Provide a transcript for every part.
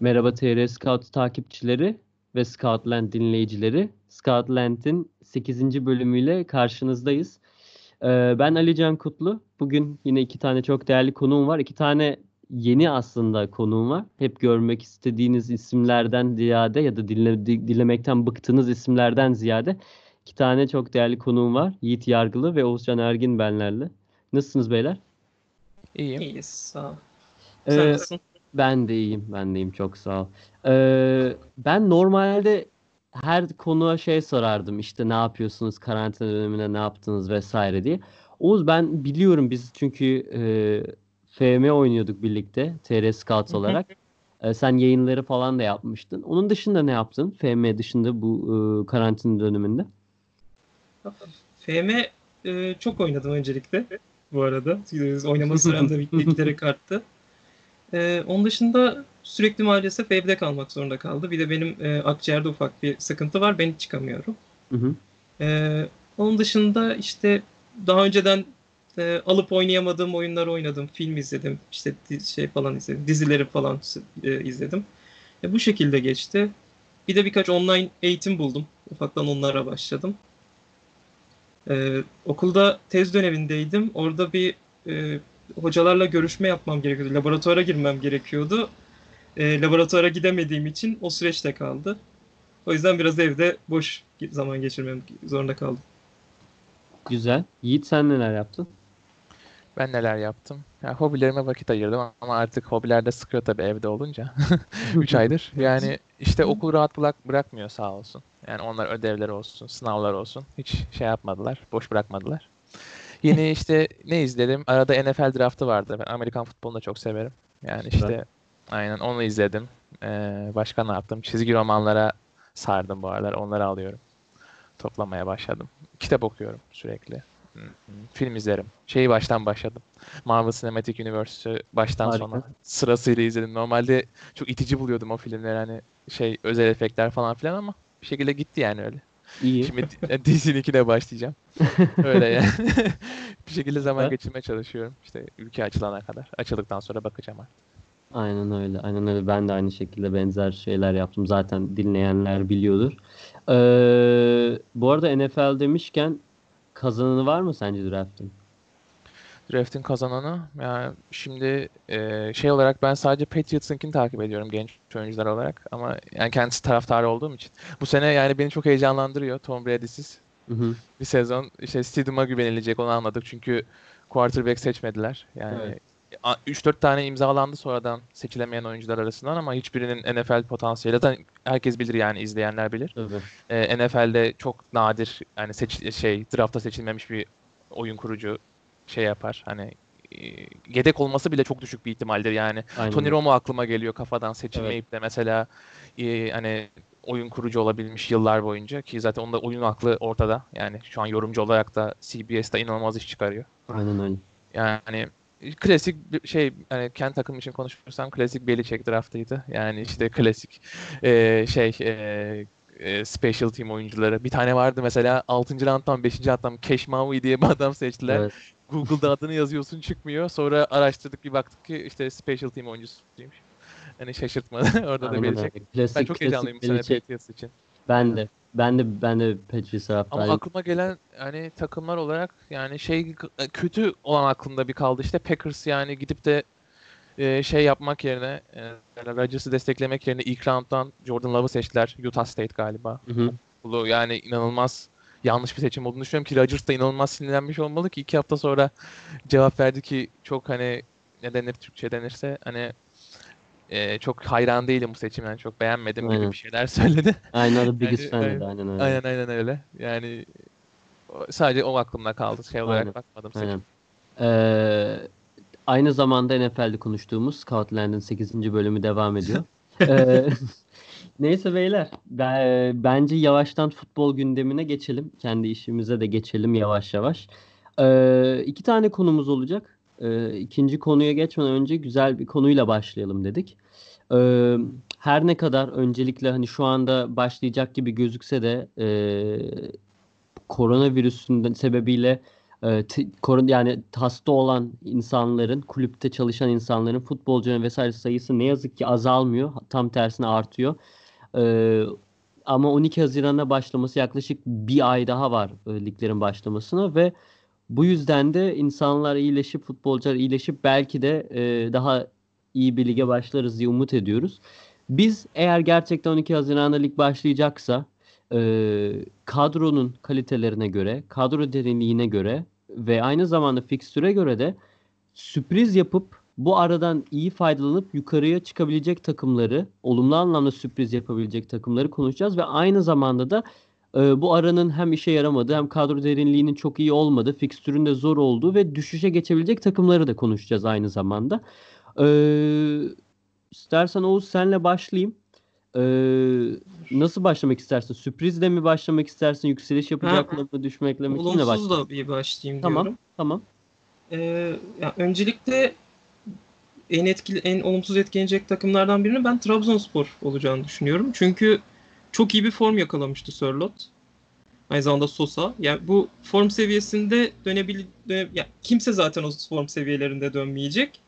Merhaba TR Scout takipçileri ve Scoutland dinleyicileri. Scoutland'in 8. bölümüyle karşınızdayız. Ee, ben Ali Can Kutlu. Bugün yine iki tane çok değerli konuğum var. İki tane yeni aslında konuğum var. Hep görmek istediğiniz isimlerden ziyade ya da dinle, dinlemekten bıktığınız isimlerden ziyade iki tane çok değerli konuğum var. Yiğit Yargılı ve Oğuzcan Ergin benlerle. Nasılsınız beyler? İyiyim. İyiyiz sağ ol. Ee, Sen nasılsın? Ben de iyiyim, ben de iyiyim. Çok sağ ol. Ee, ben normalde her konuğa şey sorardım. İşte ne yapıyorsunuz, karantina döneminde ne yaptınız vesaire diye. Oğuz ben biliyorum biz çünkü e, FM oynuyorduk birlikte TR Scouts olarak. E, sen yayınları falan da yapmıştın. Onun dışında ne yaptın? FM dışında bu e, karantina döneminde. FM e, çok oynadım öncelikle bu arada. Oynama sürem de giderek arttı. E, onun dışında sürekli maalesef evde kalmak zorunda kaldı. Bir de benim e, akciğerde ufak bir sıkıntı var. Ben hiç çıkamıyorum. Hı hı. E, onun dışında işte daha önceden e, alıp oynayamadığım oyunları oynadım. Film izledim. İşte şey falan izledim. Dizileri falan e, izledim. E, bu şekilde geçti. Bir de birkaç online eğitim buldum. Ufaktan onlara başladım. E, okulda tez dönemindeydim. Orada bir e, hocalarla görüşme yapmam gerekiyordu. Laboratuvara girmem gerekiyordu. E, laboratuvara gidemediğim için o süreçte kaldı. O yüzden biraz evde boş zaman geçirmem zorunda kaldım. Güzel. Yiğit sen neler yaptın? Ben neler yaptım? Ya, hobilerime vakit ayırdım ama artık hobiler de sıkıyor tabii evde olunca. 3 aydır. Yani işte okul rahat bırak bırakmıyor sağ olsun. Yani onlar ödevler olsun, sınavlar olsun. Hiç şey yapmadılar, boş bırakmadılar. Yeni işte ne izledim? Arada NFL draftı vardı. Ben Amerikan futbolunu da çok severim. Yani Süper. işte aynen onu izledim. Ee, başka ne yaptım? Çizgi romanlara sardım bu aralar. Onları alıyorum. Toplamaya başladım. Kitap okuyorum sürekli. Film izlerim. Şeyi baştan başladım. Marvel Cinematic Universe'ı baştan Harika. sona sırasıyla izledim. Normalde çok itici buluyordum o filmleri hani şey özel efektler falan filan ama bir şekilde gitti yani öyle. İyi. Şimdi DC'ninkine başlayacağım. Öyle yani. bir şekilde zaman Evet. geçirmeye çalışıyorum. İşte ülke açılana kadar. Açıldıktan sonra bakacağım artık. Aynen öyle. Aynen öyle. Ben de aynı şekilde benzer şeyler yaptım. Zaten dinleyenler biliyordur. Ee, bu arada NFL demişken kazananı var mı sence draft'ın? Draft'in kazananı yani şimdi e, şey olarak ben sadece Patriots'ınkini takip ediyorum genç oyuncular olarak ama yani kendisi taraftarı olduğum için. Bu sene yani beni çok heyecanlandırıyor Tom Brady'siz Hı hı. bir sezon. İşte Stidham'a güvenilecek onu anladık çünkü quarterback seçmediler. Yani Evet. a- 3-4 tane imzalandı sonradan seçilemeyen oyuncular arasından ama hiçbirinin NFL potansiyeli zaten herkes bilir yani izleyenler bilir. Tabii. Ee, NFL'de çok nadir yani seç şey drafta seçilmemiş bir oyun kurucu şey yapar. Hani e, yedek olması bile çok düşük bir ihtimaldir yani. Aynen Tony. Romo aklıma geliyor kafadan seçilmeyip de mesela e, hani oyun kurucu olabilmiş yıllar boyunca ki zaten onda oyun aklı ortada. Yani şu an yorumcu olarak da CBS'te inanılmaz iş çıkarıyor. Aynen öyle. Yani klasik bir şey hani kendi takım için konuşursam klasik Belichick draftıydı. Yani işte klasik e, şey e, e, special team oyuncuları. Bir tane vardı mesela 6. round'dan 5. round'dan Cash Maui diye bir adam seçtiler. Evet. Google'da adını yazıyorsun çıkmıyor. Sonra araştırdık bir baktık ki işte special team oyuncusuymuş. Hani şaşırtmadı. Orada da Aynen Belichick. öyle. Klasik, Ben çok heyecanlıyım bu sene Belichick. Patriots için. Ben de. Ben de ben de Patriots Ama taraftarıyım. aklıma gelen hani takımlar olarak yani şey kötü olan aklımda bir kaldı işte Packers yani gidip de e, şey yapmak yerine e, Rodgers'ı desteklemek yerine ilk round'dan Jordan Love'ı seçtiler. Utah State galiba. Hı hı. Yani inanılmaz yanlış bir seçim olduğunu düşünüyorum ki Rodgers da inanılmaz sinirlenmiş olmalı ki iki hafta sonra cevap verdi ki çok hani ne denir Türkçe denirse hani e, çok hayran değilim bu seçimden çok beğenmedim gibi bir şeyler söyledi. Aynen o biggest Yani, fan aynen. Öyle. Aynen aynen öyle. Yani sadece o aklımda kaldı. Şey olarak Aynen. bakmadım seçim. Aynen. Ee, aynı zamanda NFL'de konuştuğumuz Scoutland'ın 8. bölümü devam ediyor. Ee, neyse beyler, ben, bence yavaştan futbol gündemine geçelim. Kendi işimize de geçelim yavaş yavaş. Ee, iki tane konumuz olacak. Ee, ikinci konuya geçmeden önce güzel bir konuyla başlayalım dedik. Ee, her ne kadar öncelikle hani şu anda başlayacak gibi gözükse de e, koronavirüsünden sebebiyle yani hasta olan insanların, kulüpte çalışan insanların, futbolcuların vesaire sayısı ne yazık ki azalmıyor. Tam tersine artıyor. E, ama 12 Haziran'a başlaması yaklaşık bir ay daha var e, liglerin başlamasına ve bu yüzden de insanlar iyileşip, futbolcular iyileşip belki de e, daha iyi bir lige başlarız diye umut ediyoruz. Biz eğer gerçekten 12 Haziran'da lig başlayacaksa e, kadronun kalitelerine göre, kadro derinliğine göre ve aynı zamanda fikstüre göre de sürpriz yapıp bu aradan iyi faydalanıp yukarıya çıkabilecek takımları, olumlu anlamda sürpriz yapabilecek takımları konuşacağız ve aynı zamanda da e, bu aranın hem işe yaramadığı hem kadro derinliğinin çok iyi olmadığı, fikstürün de zor olduğu ve düşüşe geçebilecek takımları da konuşacağız aynı zamanda. E, istersen Oğuz senle başlayayım. E, nasıl başlamak istersin? Sürprizle mi başlamak istersin? Yükseliş yapacakla mı, düşmekle mi? Olumsuz başlayalım? da bir başlayayım Tamam, diyorum. tamam. Ee, ya öncelikle en etkili, en olumsuz etkilenecek takımlardan birinin ben Trabzonspor olacağını düşünüyorum. Çünkü çok iyi bir form yakalamıştı Sörloth. Aynı zamanda Sosa. Yani bu form seviyesinde dönebil döne, ya kimse zaten o form seviyelerinde dönmeyecek.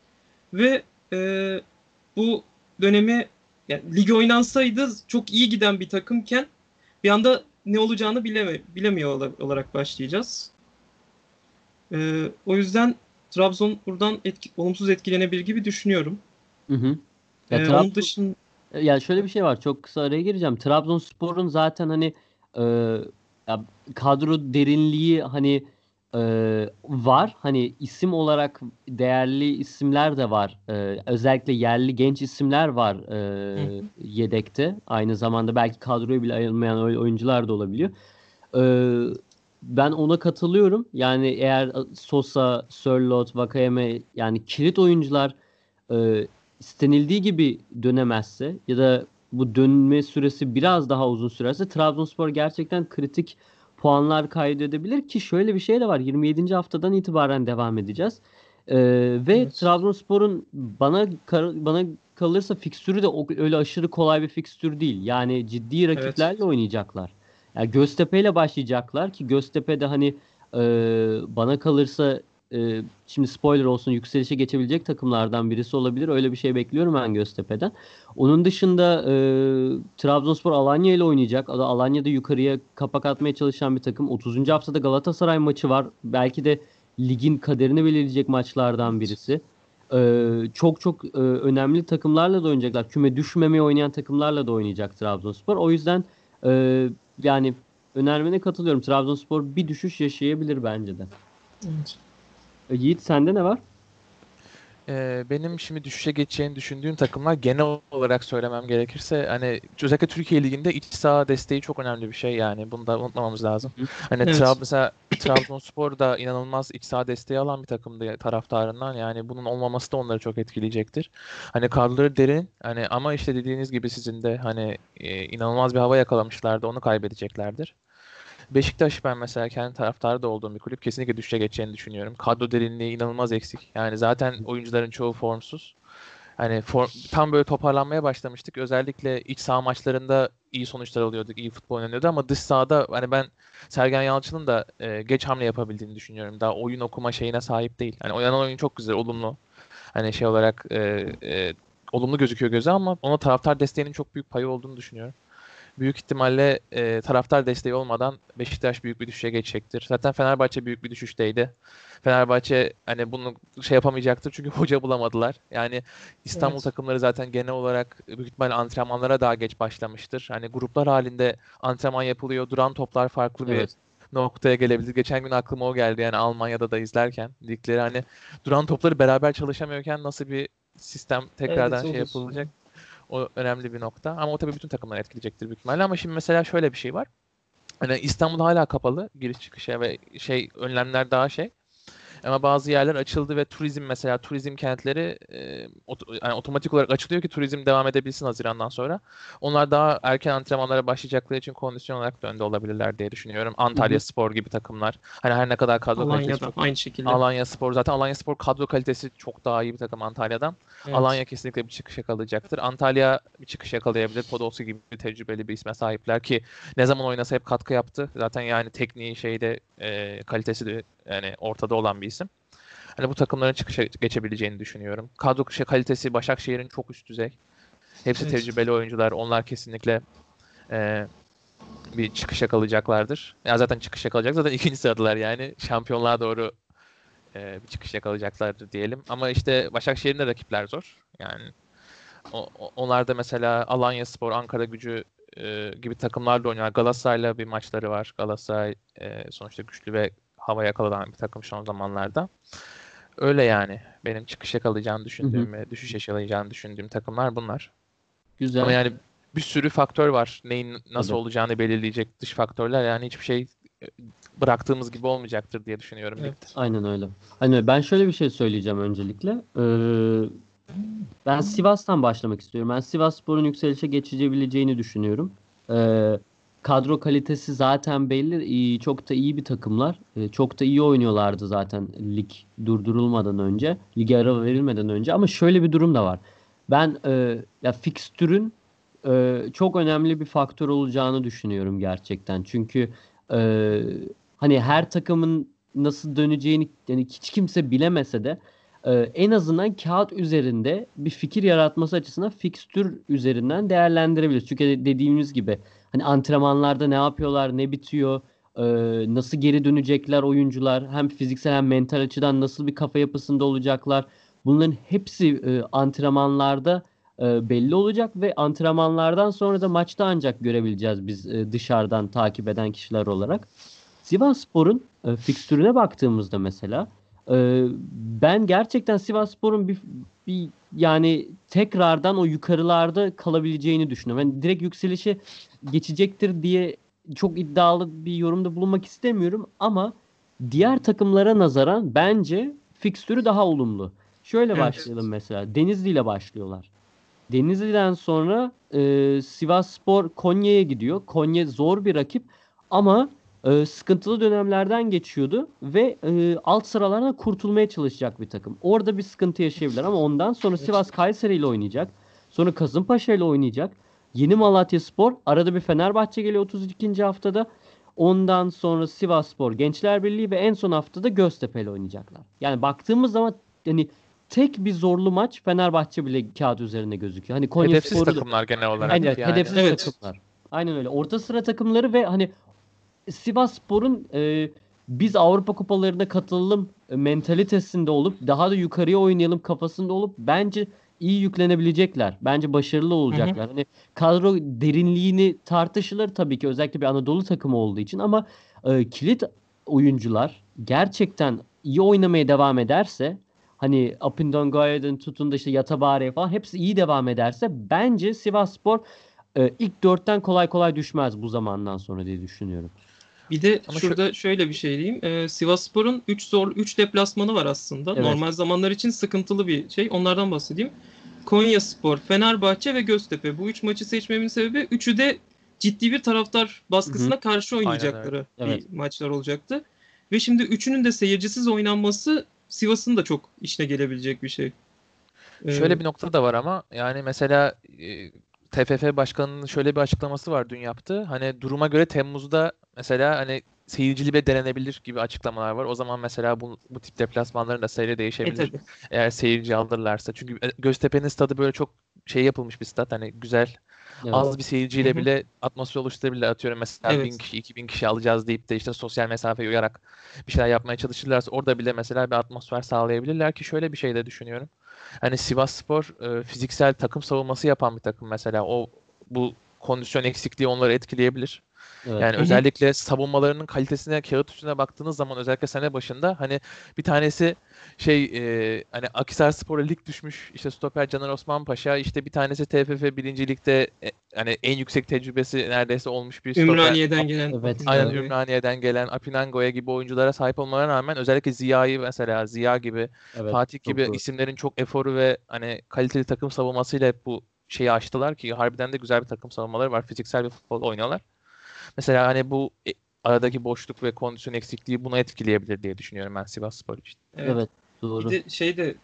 Ve e, bu dönemi yani lig oynansaydı çok iyi giden bir takımken bir anda ne olacağını bileme, bilemiyor ola- olarak başlayacağız. Ee, o yüzden Trabzon buradan etki, olumsuz etkilenebilir gibi düşünüyorum. Hı hı. Ya Ee, Trabzon- onun dışında Ya şöyle bir şey var. Çok kısa araya gireceğim. Trabzonspor'un zaten hani e, ya kadro derinliği hani e, var. Hani isim olarak değerli isimler de var. E, özellikle yerli genç isimler var e, yedekte. Aynı zamanda belki kadroya bile ayırmayan oy- oyuncular da olabiliyor. E, ben ona katılıyorum. Yani eğer Sosa, Sörloth, Vakayeme yani kilit oyuncular e, istenildiği gibi dönemezse ya da bu dönme süresi biraz daha uzun sürerse Trabzonspor gerçekten kritik puanlar kaydedebilir ki şöyle bir şey de var. 27. haftadan itibaren devam edeceğiz. Ee, ve Evet. Trabzonspor'un bana bana kalırsa fikstürü de öyle aşırı kolay bir fikstür değil. Yani ciddi rakiplerle oynayacaklar. Yani Göztepe ile başlayacaklar ki Göztepe de hani e, bana kalırsa e, şimdi spoiler olsun yükselişe geçebilecek takımlardan birisi olabilir. Öyle bir şey bekliyorum ben Göztepe'den. Onun dışında e, Trabzonspor Alanya ile oynayacak. Al- Alanya'da yukarıya kapak atmaya çalışan bir takım. 30. haftada Galatasaray maçı var. Belki de ligin kaderini belirleyecek maçlardan birisi. E, çok çok e, önemli takımlarla da oynayacaklar. Küme düşmemeye oynayan takımlarla da oynayacak Trabzonspor. O yüzden e, yani önermene katılıyorum. Trabzonspor bir düşüş yaşayabilir bence de. Evet. E, Yiğit sende ne var? Ee, benim şimdi düşüşe geçeceğini düşündüğüm takımlar genel olarak söylemem gerekirse hani özellikle Türkiye Ligi'nde iç saha desteği çok önemli bir şey yani bunu da unutmamamız lazım. Hani Evet. Trab mesela Trabzonspor da inanılmaz iç saha desteği alan bir takımdı taraftarından yani bunun olmaması da onları çok etkileyecektir. Hani kadroları derin hani ama işte dediğiniz gibi sizin de hani e, inanılmaz bir hava yakalamışlardı onu kaybedeceklerdir. Beşiktaş ben mesela kendi taraftarı da olduğum bir kulüp kesinlikle düşüşe geçeceğini düşünüyorum. Kadro derinliği inanılmaz eksik. Yani zaten oyuncuların çoğu formsuz. Hani form- tam böyle toparlanmaya başlamıştık. Özellikle iç saha maçlarında iyi sonuçlar alıyorduk, iyi futbol oynanıyordu ama dış sahada hani ben Sergen Yalçın'ın da e, geç hamle yapabildiğini düşünüyorum. Daha oyun okuma şeyine sahip değil. Hani oynanan oyun çok güzel, olumlu. Hani şey olarak e, e, olumlu gözüküyor göze ama ona taraftar desteğinin çok büyük payı olduğunu düşünüyorum büyük ihtimalle e, taraftar desteği olmadan Beşiktaş büyük bir düşüşe geçecektir. Zaten Fenerbahçe büyük bir düşüşteydi. Fenerbahçe hani bunu şey yapamayacaktır çünkü hoca bulamadılar. Yani İstanbul Evet. takımları zaten genel olarak büyük ihtimalle antrenmanlara daha geç başlamıştır. Hani gruplar halinde antrenman yapılıyor. Duran toplar farklı bir Evet. noktaya gelebilir. Geçen gün aklıma o geldi yani Almanya'da da izlerken ligleri hani duran topları beraber çalışamıyorken nasıl bir sistem tekrardan Evet, şey yapılacak. O önemli bir nokta. Ama o tabii bütün takımları etkileyecektir büyük ihtimalle. Ama şimdi mesela şöyle bir şey var. Hani İstanbul hala kapalı giriş çıkışa ve şey önlemler daha şey. Ama bazı yerler açıldı ve turizm mesela turizm kentleri e, ot- yani otomatik olarak açılıyor ki turizm devam edebilsin Haziran'dan sonra. Onlar daha erken antrenmanlara başlayacakları için kondisyon olarak da önde olabilirler diye düşünüyorum. Antalya. Spor gibi takımlar. Hani her ne kadar kadro kalitesi Alanya'da aynı şekilde. Alanya Spor zaten Alanya Spor kadro kalitesi çok daha iyi bir takım Antalya'dan. Evet. Alanya kesinlikle bir çıkış yakalayacaktır. Antalya bir çıkış yakalayabilir. Podolski gibi bir tecrübeli bir isme sahipler ki ne zaman oynasa hep katkı yaptı. Zaten yani tekniği şeyde e, kalitesi de yani ortada olan bir isim. Hani bu takımların çıkışa geçebileceğini düşünüyorum. Kadro kalitesi Başakşehir'in çok üst düzey. Hepsi Evet. tecrübeli oyuncular. Onlar kesinlikle e, bir çıkış yakalayacaklardır. Ya zaten çıkış yakalayacak. Zaten ikinci sıradılar yani. Şampiyonluğa doğru e, bir çıkış yakalayacaklardır diyelim. Ama işte Başakşehir'in de rakipler zor. Yani o- onlar da mesela Alanya Spor, Ankara Gücü e, gibi takımlarla oynuyorlar. Galatasaray'la bir maçları var. Galatasaray e, sonuçta güçlü ve hava yakalanan bir takım son zamanlarda. Öyle yani. Benim çıkış yakalayacağını düşündüğüm ve düşüş yakalayacağını düşündüğüm takımlar bunlar. Güzel. Ama yani bir sürü faktör var. Neyin nasıl Tabii. olacağını belirleyecek dış faktörler. Yani hiçbir şey e, bıraktığımız gibi olmayacaktır diye düşünüyorum. Evet. ligde. Aynen öyle. Hani ben şöyle bir şey söyleyeceğim öncelikle. Ee, ben Sivas'tan başlamak istiyorum. Ben Sivasspor'un yükselişe geçebileceğini düşünüyorum. Ee, kadro kalitesi zaten belli. Çok da iyi bir takımlar. Ee, çok da iyi oynuyorlardı zaten lig durdurulmadan önce. Lige ara verilmeden önce. Ama şöyle bir durum da var. Ben e, ya fikstürün e, çok önemli bir faktör olacağını düşünüyorum gerçekten. Çünkü e, hani her takımın nasıl döneceğini yani hiç kimse bilemese de e, en azından kağıt üzerinde bir fikir yaratması açısından fikstür üzerinden değerlendirebiliriz. Çünkü de- dediğimiz gibi hani antrenmanlarda ne yapıyorlar, ne bitiyor, e, nasıl geri dönecekler oyuncular, hem fiziksel hem mental açıdan nasıl bir kafa yapısında olacaklar. Bunların hepsi e, antrenmanlarda e, belli olacak ve antrenmanlardan sonra da maçta ancak görebileceğiz biz e, dışarıdan takip eden kişiler olarak. Sivasspor'un e, fikstürüne baktığımızda mesela e, ben gerçekten Sivasspor'un bir, bir yani tekrardan o yukarılarda kalabileceğini düşünüyorum. Ben direkt yükselişe geçecektir diye çok iddialı bir yorumda bulunmak istemiyorum ama diğer takımlara nazaran bence fikstürü daha olumlu. Şöyle Evet. başlayalım mesela. Denizli ile başlıyorlar. Denizli'den sonra e, Sivasspor Konya'ya gidiyor. Konya zor bir rakip ama e, sıkıntılı dönemlerden geçiyordu ve e, alt sıralardan kurtulmaya çalışacak bir takım. Orada bir sıkıntı yaşayabilir ama ondan sonra. Sivas Kayseri ile oynayacak. Sonra Kasımpaşa ile oynayacak. Yeni Malatyaspor. Arada bir Fenerbahçe geliyor 32. haftada. Ondan sonra Sivasspor, Gençler Birliği ve en son haftada Göztepe ile oynayacaklar. Yani baktığımız zaman hani tek bir zorlu maç Fenerbahçe bile kağıt üzerinde gözüküyor. Hani Konya Hedefsiz Spor'u da- takımlar genel olarak. Aynen yani. hedefsiz Evet. takımlar. Aynen öyle. Orta sıra takımları ve hani Sivasspor'un e, biz Avrupa kupalarına katılalım e, mentalitesinde olup daha da yukarıya oynayalım kafasında olup bence iyi yüklenebilecekler. Bence başarılı olacaklar. Hani kadro derinliğini tartışılır tabii ki özellikle bir Anadolu takımı olduğu için ama e, kilit oyuncular gerçekten iyi oynamaya devam ederse hani Apindongoya'dan tutun da işte Yatabare falan hepsi iyi devam ederse bence Sivasspor e, ilk dörtten kolay kolay düşmez bu zamandan sonra diye düşünüyorum. Bir de Ama şurada şöyle bir şey diyeyim. Ee, Sivasspor'un 3 zor 3 deplasmanı var aslında. Evet. Normal zamanlar için sıkıntılı bir şey. Onlardan bahsedeyim. Konyaspor, Fenerbahçe ve Göztepe. Bu üç maçı seçmemin sebebi üçü de ciddi bir taraftar baskısına karşı oynayacakları Evet. bir maçlar olacaktı. Ve şimdi üçünün de seyircisiz oynanması Sivas'ın da çok işine gelebilecek bir şey. Ee, Şöyle bir nokta da var ama yani mesela e, TFF Başkanı'nın şöyle bir açıklaması var dün yaptı. Hani duruma göre Temmuz'da mesela hani seyircili ve denenebilir gibi açıklamalar var. O zaman mesela bu, bu tip deplasmanların da e, değişebilir. tabii. Eğer seyirci alırlarsa. Çünkü e, Göztepe'nin stadı böyle çok şey yapılmış bir stat. Hani güzel Evet. az bir seyirciyle bile atmosfer oluşturabilirler. Atıyorum mesela Evet. 1000 kişi, 2000 kişi alacağız deyip de işte sosyal mesafeyi uyarak bir şeyler yapmaya çalışırlarsa orada bile mesela bir atmosfer sağlayabilirler ki şöyle bir şey de düşünüyorum. Hani Sivasspor e, fiziksel takım savunması yapan bir takım mesela. O bu kondisyon eksikliği onları etkileyebilir. Evet. Yani özellikle savunmalarının kalitesine kağıt üstüne baktığınız zaman özellikle sene başında hani bir tanesi şey e, hani Akhisarspor'a lig düşmüş işte stoper Caner Osman Paşa işte bir tanesi TFF 1. Lig'de hani en yüksek tecrübesi neredeyse olmuş bir stoper. Ümraniye'den gelen. Evet, Aynen Ümraniye. Ümraniye'den gelen Apinango'ya gibi oyunculara sahip olmalarına rağmen özellikle Ziya'yı mesela Ziya gibi Evet, Fatih gibi doğru. isimlerin çok eforu ve hani kaliteli takım savunmasıyla hep bu şeyi aştılar ki harbiden de güzel bir takım savunmaları var. Fiziksel bir futbol oynuyorlar. Mesela hani bu e, aradaki boşluk ve kondisyon eksikliği buna etkileyebilir diye düşünüyorum ben Sivasspor için. Evet. Evet, doğru. Bir de şey de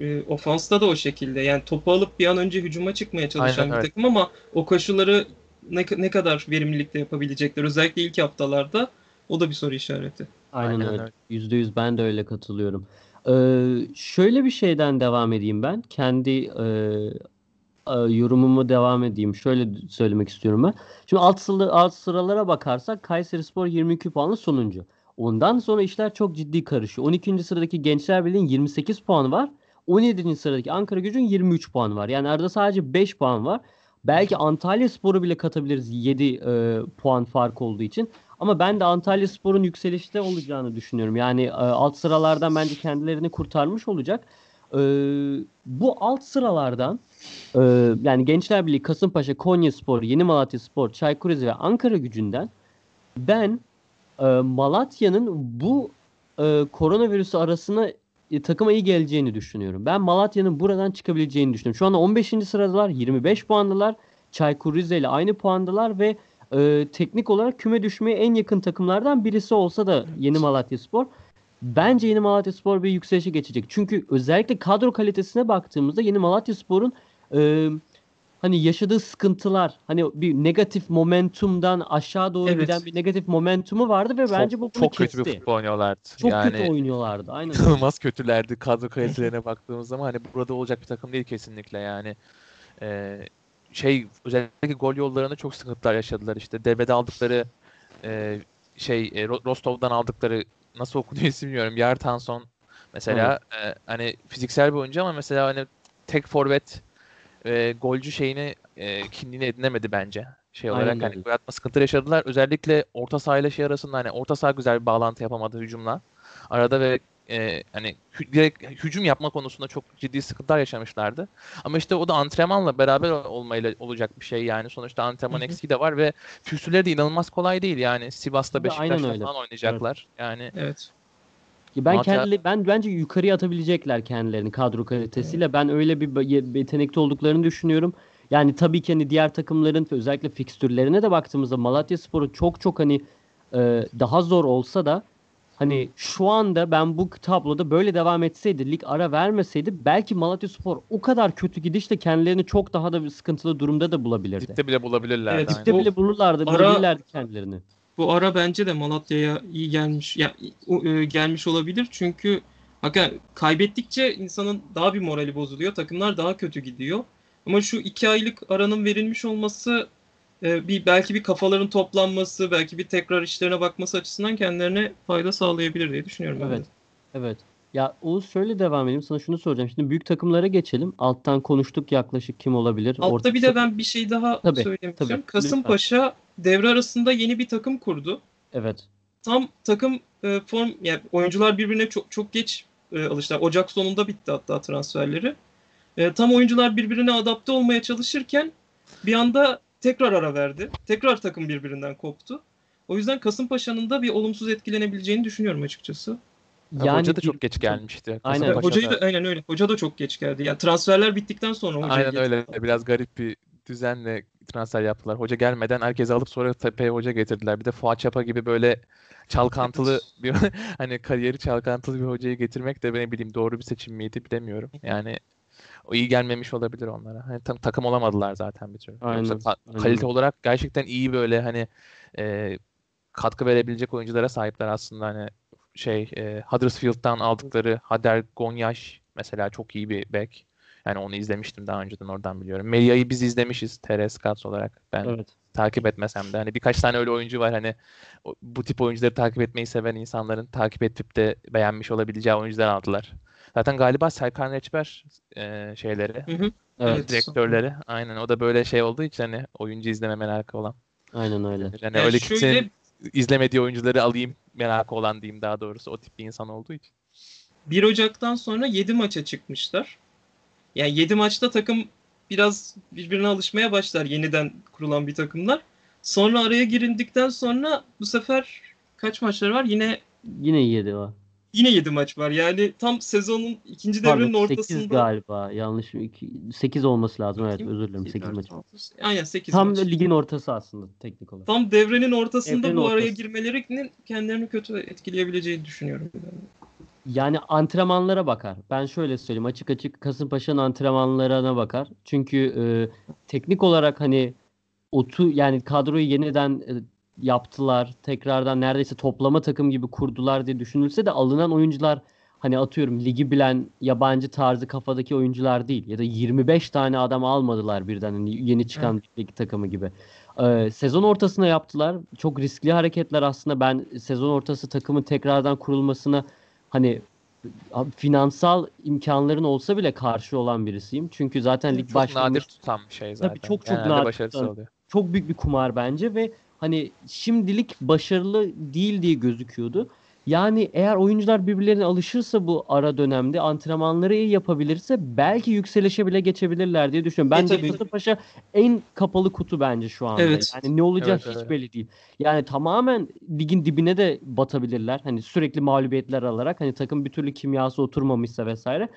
e, ofansta da o şekilde. Yani topu alıp bir an önce hücuma çıkmaya çalışan Aynen bir takım ama o koşuları ne, ne kadar verimlilikte yapabilecekler özellikle ilk haftalarda o da bir soru işareti. Aynen, Aynen öyle. Yüzde yüz ben de öyle katılıyorum. Ee, şöyle bir şeyden devam edeyim ben. Kendi e, e, yorumumu devam edeyim. Şöyle söylemek istiyorum ben. Şimdi alt, alt sıralara bakarsak Kayserispor 22 puanlı sonuncu. Ondan sonra işler çok ciddi karışıyor. 12. sıradaki Gençler Birliği'nin 28 puanı var. 17. sıradaki Ankara Gücü'nün 23 puanı var. Yani arada sadece 5 puan var. Belki Antalya Spor'u bile katabiliriz 7 e, puan fark olduğu için. Ama ben de Antalya Spor'un yükselişte olacağını düşünüyorum. Yani e, alt sıralardan bence kendilerini kurtarmış olacak. E, bu alt sıralardan e, yani Gençler Birliği, Kasımpaşa, Konyaspor, Yeni Malatya Spor, Çaykur Rizespor ve Ankara Gücü'nden ben e, Malatya'nın bu e, koronavirüsü arasına e, takıma iyi geleceğini düşünüyorum. Ben Malatya'nın buradan çıkabileceğini düşünüyorum. Şu anda 15. sıradalar, 25 puandalar. Çaykur Rize ile aynı puandalar ve e, teknik olarak küme düşmeye en yakın takımlardan birisi olsa da Yeni Malatyaspor bence Yeni Malatyaspor bir yükselişe geçecek. Çünkü özellikle kadro kalitesine baktığımızda Yeni Malatyaspor'un e, hani yaşadığı sıkıntılar hani bir negatif momentumdan aşağı doğru Evet. giden bir negatif momentumu vardı ve bence bu bunu çok kötü bir kesti. futbol oynuyorlardı. Çok yani kötü oynuyorlardı. Aynen. inanılmaz kötülerdi kadro kalitelerine baktığımız zaman hani burada olacak bir takım değil kesinlikle yani. Ee, şey özellikle gol yollarında çok sıkıntılar yaşadılar işte. Devrede aldıkları e, şey e, Ro- Rostov'dan aldıkları nasıl okunuyor bilmiyorum. Yartanson mesela e, hani fiziksel bir oyuncu ama mesela hani tek forvet e, golcü şeyini e, kimliğini edinemedi bence. Şey Aynen olarak hani öyle. gol atma sıkıntıları yaşadılar. Özellikle orta saha ile şey arasında hani orta saha güzel bir bağlantı yapamadı hücumla. Arada ve e, hani hü- direkt hücum yapma konusunda çok ciddi sıkıntılar yaşamışlardı. Ama işte o da antrenmanla beraber olmayla olacak bir şey yani. Sonuçta antrenman eksiği de var ve füsüleri de inanılmaz kolay değil yani. Sivas'ta aynen Beşiktaş'ta falan oynayacaklar. Yani Evet. Ya Ben Malatya- kendi ben bence yukarıya atabilecekler kendilerini kadro kalitesiyle. Ben öyle bir yetenekli olduklarını düşünüyorum. Yani tabii ki hani diğer takımların özellikle fikstürlerine de baktığımızda Malatyaspor'u çok çok hani e, daha zor olsa da hani şu anda ben bu tabloda böyle devam etseydi, lig ara vermeseydi belki Malatyaspor o kadar kötü gidişle kendilerini çok daha da bir sıkıntılı durumda da bulabilirdi. dipte bile bulabilirler. Evet. Dipte bile bulurlardı, ara- bulabilirlerdi kendilerini. Bu ara bence de Malatya'ya iyi gelmiş ya e, gelmiş olabilir çünkü hakikaten kaybettikçe insanın daha bir morali bozuluyor. Takımlar daha kötü gidiyor. Ama şu iki aylık aranın verilmiş olması e, bir belki bir kafaların toplanması, belki bir tekrar işlerine bakması açısından kendilerine fayda sağlayabilir diye düşünüyorum ben. de. Evet. Evet. Ya Oğuz şöyle devam edeyim. Sana şunu soracağım. Şimdi büyük takımlara geçelim. Alttan konuştuk yaklaşık kim olabilir. Altta bir de ben bir şey daha Tabii, söylemek tabii. Kasımpaşa devre arasında yeni bir takım kurdu. Evet. tam takım e, form yani oyuncular birbirine çok çok geç e, alıştılar. Ocak sonunda bitti hatta transferleri. E, tam oyuncular birbirine adapte olmaya çalışırken bir anda tekrar ara verdi. Tekrar takım birbirinden koptu. O yüzden Kasımpaşa'nın da bir olumsuz etkilenebileceğini düşünüyorum açıkçası. Ya hoca da çok geç gelmişti. Aynen. Hocayı da aynen öyle. Hoca da çok geç geldi. Yani transferler bittikten sonra hocayı Aynen getirdi. öyle. Biraz garip bir düzenle transfer yaptılar. Hoca gelmeden herkesi alıp sonra tepeye hoca getirdiler. Bir de Fuat Çapa gibi böyle çalkantılı bir hani kariyeri çalkantılı bir hocayı getirmek de ne bileyim doğru bir seçim miydi bilemiyorum. Yani o iyi gelmemiş olabilir onlara. Hani tam takım olamadılar zaten bir türlü. Yoksa Aynen, ka- aynen. kalite olarak gerçekten iyi böyle hani e, katkı verebilecek oyunculara sahipler aslında hani şey e, Huddersfield'dan aldıkları Hader Gonyaş mesela çok iyi bir bek. Yani onu izlemiştim daha önceden oradan biliyorum. Melia'yı biz izlemişiz TR Scouts olarak. Ben Evet. takip etmesem de hani birkaç tane öyle oyuncu var hani bu tip oyuncuları takip etmeyi seven insanların takip edip de beğenmiş olabileceği oyuncular aldılar. Zaten galiba Serkan Reçber e, şeyleri, Hı hı. Evet. Evet. direktörleri. Aynen o da böyle şey olduğu için hani oyuncu izleme merakı olan. Aynen öyle. Yani Yani öyle şöyle- kimsenin izlemediği oyuncuları alayım merakı olan diyeyim daha doğrusu o tip bir insan olduğu için. 1 Ocak'tan sonra 7 maça çıkmışlar. Yani 7 maçta takım biraz birbirine alışmaya başlar yeniden kurulan bir takımlar. Sonra araya girindikten sonra bu sefer kaç maçları var? Yine Yine 7 var. yine 7 maç var. Yani tam sezonun ikinci devrenin Pardon 8 ortasında. galiba. Yanlış 8 olması lazım. Evet özür dilerim 8 4, maç. Aynen 8 Tam maç. ligin ortası aslında teknik olarak. Tam devrenin ortasında Devrenin bu araya ortası. girmelerinin kendilerini kötü etkileyebileceğini düşünüyorum. Yani antrenmanlara bakar. Ben şöyle söyleyeyim açık açık Kasımpaşa'nın antrenmanlarına bakar. Çünkü e, teknik olarak hani otu yani kadroyu yeniden e, yaptılar. Tekrardan neredeyse toplama takım gibi kurdular diye düşünülse de alınan oyuncular hani atıyorum ligi bilen yabancı tarzı kafadaki oyuncular değil. Ya da 25 tane adam almadılar birden hani yeni çıkan lig takımı gibi. Ee, sezon ortasına yaptılar. Çok riskli hareketler aslında. Ben sezon ortası takımın tekrardan kurulmasına hani finansal imkanların olsa bile karşı olan birisiyim. Çünkü zaten lig Çok başlamış. nadir tutan bir şey zaten. Tabii çok çok Genelde nadir tutan. oluyor. Çok büyük bir kumar bence ve hani şimdilik başarılı değil diye gözüküyordu. Yani eğer oyuncular birbirlerine alışırsa bu ara dönemde antrenmanları iyi yapabilirse belki yükselişe bile geçebilirler diye düşünüyorum. E, Bence tabii. Kasımpaşa en kapalı kutu bence şu anda. Evet. Yani ne olacak Evet, hiç öyle. belli değil. Yani tamamen ligin dibine de batabilirler. Hani sürekli mağlubiyetler alarak hani takım bir türlü kimyası oturmamışsa vesaire.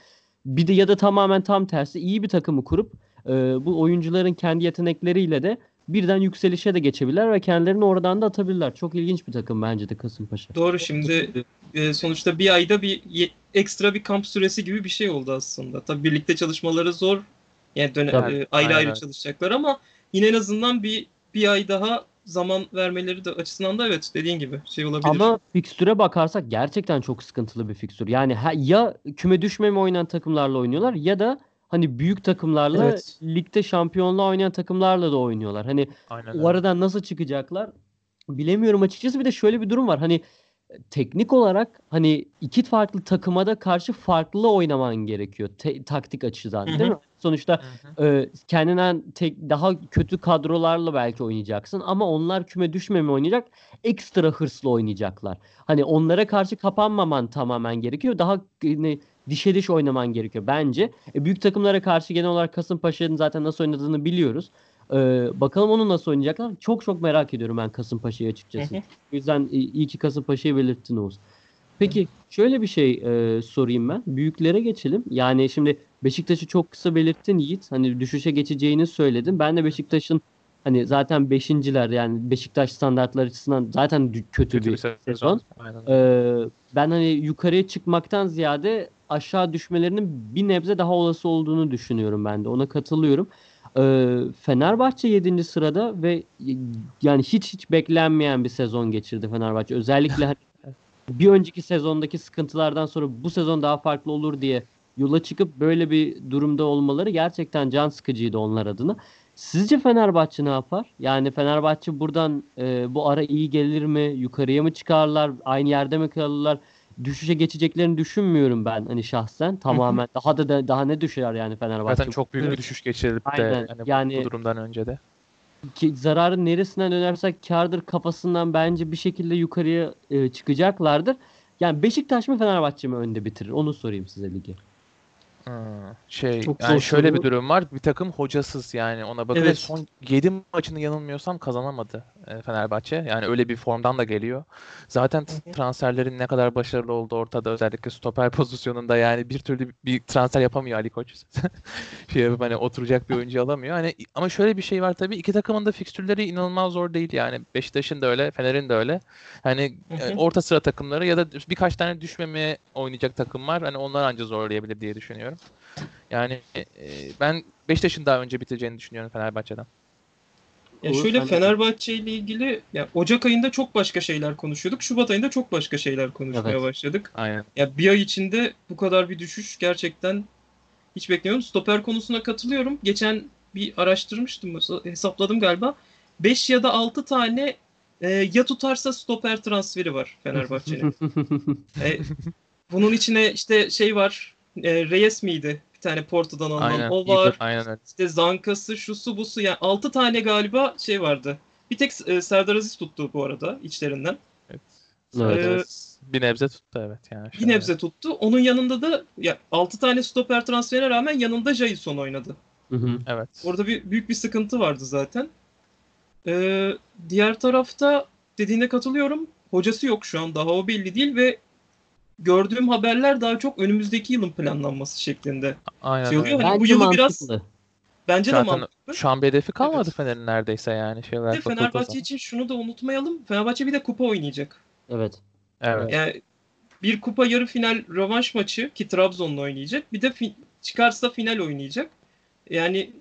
Bir de ya da tamamen tam tersi iyi bir takımı kurup e, bu oyuncuların kendi yetenekleriyle de birden yükselişe de geçebilirler ve kendilerini oradan da atabilirler. Çok ilginç bir takım bence de Kasımpaşa. Doğru şimdi e, sonuçta bir ayda bir ye- ekstra bir kamp süresi gibi bir şey oldu aslında. Tabii birlikte çalışmaları zor. Yani döne- Tabii. e, ayrı Aynen ayrı çalışacaklar ama yine en azından bir bir ay daha zaman vermeleri de açısından da evet dediğin gibi şey olabilir. Ama fikstüre bakarsak gerçekten çok sıkıntılı bir fikstür. Yani ha- ya küme düşmeme oynayan takımlarla oynuyorlar ya da hani büyük takımlarla Evet. ligde şampiyonluğa oynayan takımlarla da oynuyorlar. Hani Aynen o aradan nasıl çıkacaklar bilemiyorum açıkçası. Bir de şöyle bir durum var. Hani teknik olarak hani iki farklı takıma da karşı farklı oynaman gerekiyor te- taktik açıdan değil mi? Sonuçta e, kendinden tek daha kötü kadrolarla belki oynayacaksın ama onlar küme düşmeme oynayacak. Ekstra hırslı oynayacaklar. Hani onlara karşı kapanmaman tamamen gerekiyor. Daha hani, dişe diş oynaman gerekiyor bence. E, büyük takımlara karşı genel olarak Kasımpaşa'nın zaten nasıl oynadığını biliyoruz. E, bakalım onu nasıl oynayacaklar. Çok çok merak ediyorum ben Kasımpaşa'yı açıkçası. O yüzden iyi ki Kasımpaşa'yı belirttin Oğuz. Peki şöyle bir şey e, sorayım ben. Büyüklere geçelim. Yani şimdi Beşiktaş'ı çok kısa belirttin Yiğit. Hani düşüşe geçeceğini söyledin. Ben de Beşiktaş'ın hani zaten beşinciler yani Beşiktaş standartları açısından zaten kötü, Kötü bir, bir sezon. sezon. Aynen. Ee, ben hani yukarıya çıkmaktan ziyade aşağı düşmelerinin bir nebze daha olası olduğunu düşünüyorum ben de. Ona katılıyorum. Ee, Fenerbahçe 7. sırada ve yani hiç hiç beklenmeyen bir sezon geçirdi Fenerbahçe. Özellikle hani bir önceki sezondaki sıkıntılardan sonra bu sezon daha farklı olur diye yola çıkıp böyle bir durumda olmaları gerçekten can sıkıcıydı onlar adına. Sizce Fenerbahçe ne yapar? Yani Fenerbahçe buradan e, bu ara iyi gelir mi? Yukarıya mı çıkarlar? Aynı yerde mi kalırlar? Düşüşe geçeceklerini düşünmüyorum ben hani şahsen tamamen. Daha da, da daha ne düşer yani Fenerbahçe? Zaten çok büyük bir düşüş geçirip de Aynen. hani bu- Yani- bu durumdan önce de. ki zararın neresinden dönersek kârdır kafasından bence bir şekilde yukarıya e, çıkacaklardır. Yani Beşiktaş mı Fenerbahçe mi önde bitirir? Onu sorayım size ligi. Hmm, Şey Çok yani şöyle soru. bir durum var. Bir takım hocasız yani ona bakınca Evet. son 7 maçını yanılmıyorsam kazanamadı Fenerbahçe. Yani öyle bir formdan da geliyor. Zaten t- Hı hı. transferlerin ne kadar başarılı olduğu ortada özellikle stoper pozisyonunda yani bir türlü bir transfer yapamıyor Ali Koç. şey yapıp hani oturacak bir oyuncu alamıyor. Hani ama şöyle bir şey var tabii iki takımın da fikstürleri inanılmaz zor değil yani. Beşiktaş'ın da öyle, Fener'in de öyle. Hani Hı e, orta sıra takımları ya da birkaç tane düşmemeye oynayacak takım var. Hani onlar anca zorlayabilir diye düşünüyorum. Yani e, ben Beşiktaş'ın daha önce bitireceğini düşünüyorum Fenerbahçe'den. Ya şöyle Fenerbahçe ile ilgili ya Ocak ayında çok başka şeyler konuşuyorduk. Şubat ayında çok başka şeyler konuşmaya Evet. başladık. Aynen. Ya bir ay içinde bu kadar bir düşüş gerçekten hiç bekliyorum. Stoper konusuna katılıyorum. Geçen bir araştırmıştım, hesapladım galiba. 5 ya da 6 tane e, ya tutarsa stoper transferi var Fenerbahçe'nin. E, bunun içine işte şey var. E, Reyes miydi? Tane Porto'dan alınan. Aynen. O var. Aynen öyle. İşte Zankası, şusu busu yani 6 tane galiba şey vardı. Bir tek e, Serdar Aziz tuttu bu arada içlerinden. Evet. Sadece bir nebze tuttu evet yani. Bir nebze tuttu. Onun yanında da ya 6 tane stoper transferine rağmen yanında Jason oynadı. Hı hı. Evet. Orada bir büyük bir sıkıntı vardı zaten. Ee, diğer tarafta dediğine katılıyorum. Hocası yok şu an. Daha o belli değil ve gördüğüm haberler daha çok önümüzdeki yılın planlanması şeklinde. Aynen şey oluyor. Hani bu Bence yılı biraz- mantıklı. Bence de Zaten mantıklı. şu an bir hedefi kalmadı Evet. Fener'in neredeyse yani şey olarak bakıldığı Fenerbahçe için şunu da unutmayalım. Fenerbahçe bir de kupa oynayacak. Evet. Evet. Yani bir kupa yarı final rövanş maçı ki Trabzon'la oynayacak. Bir de fi- çıkarsa final oynayacak. Yani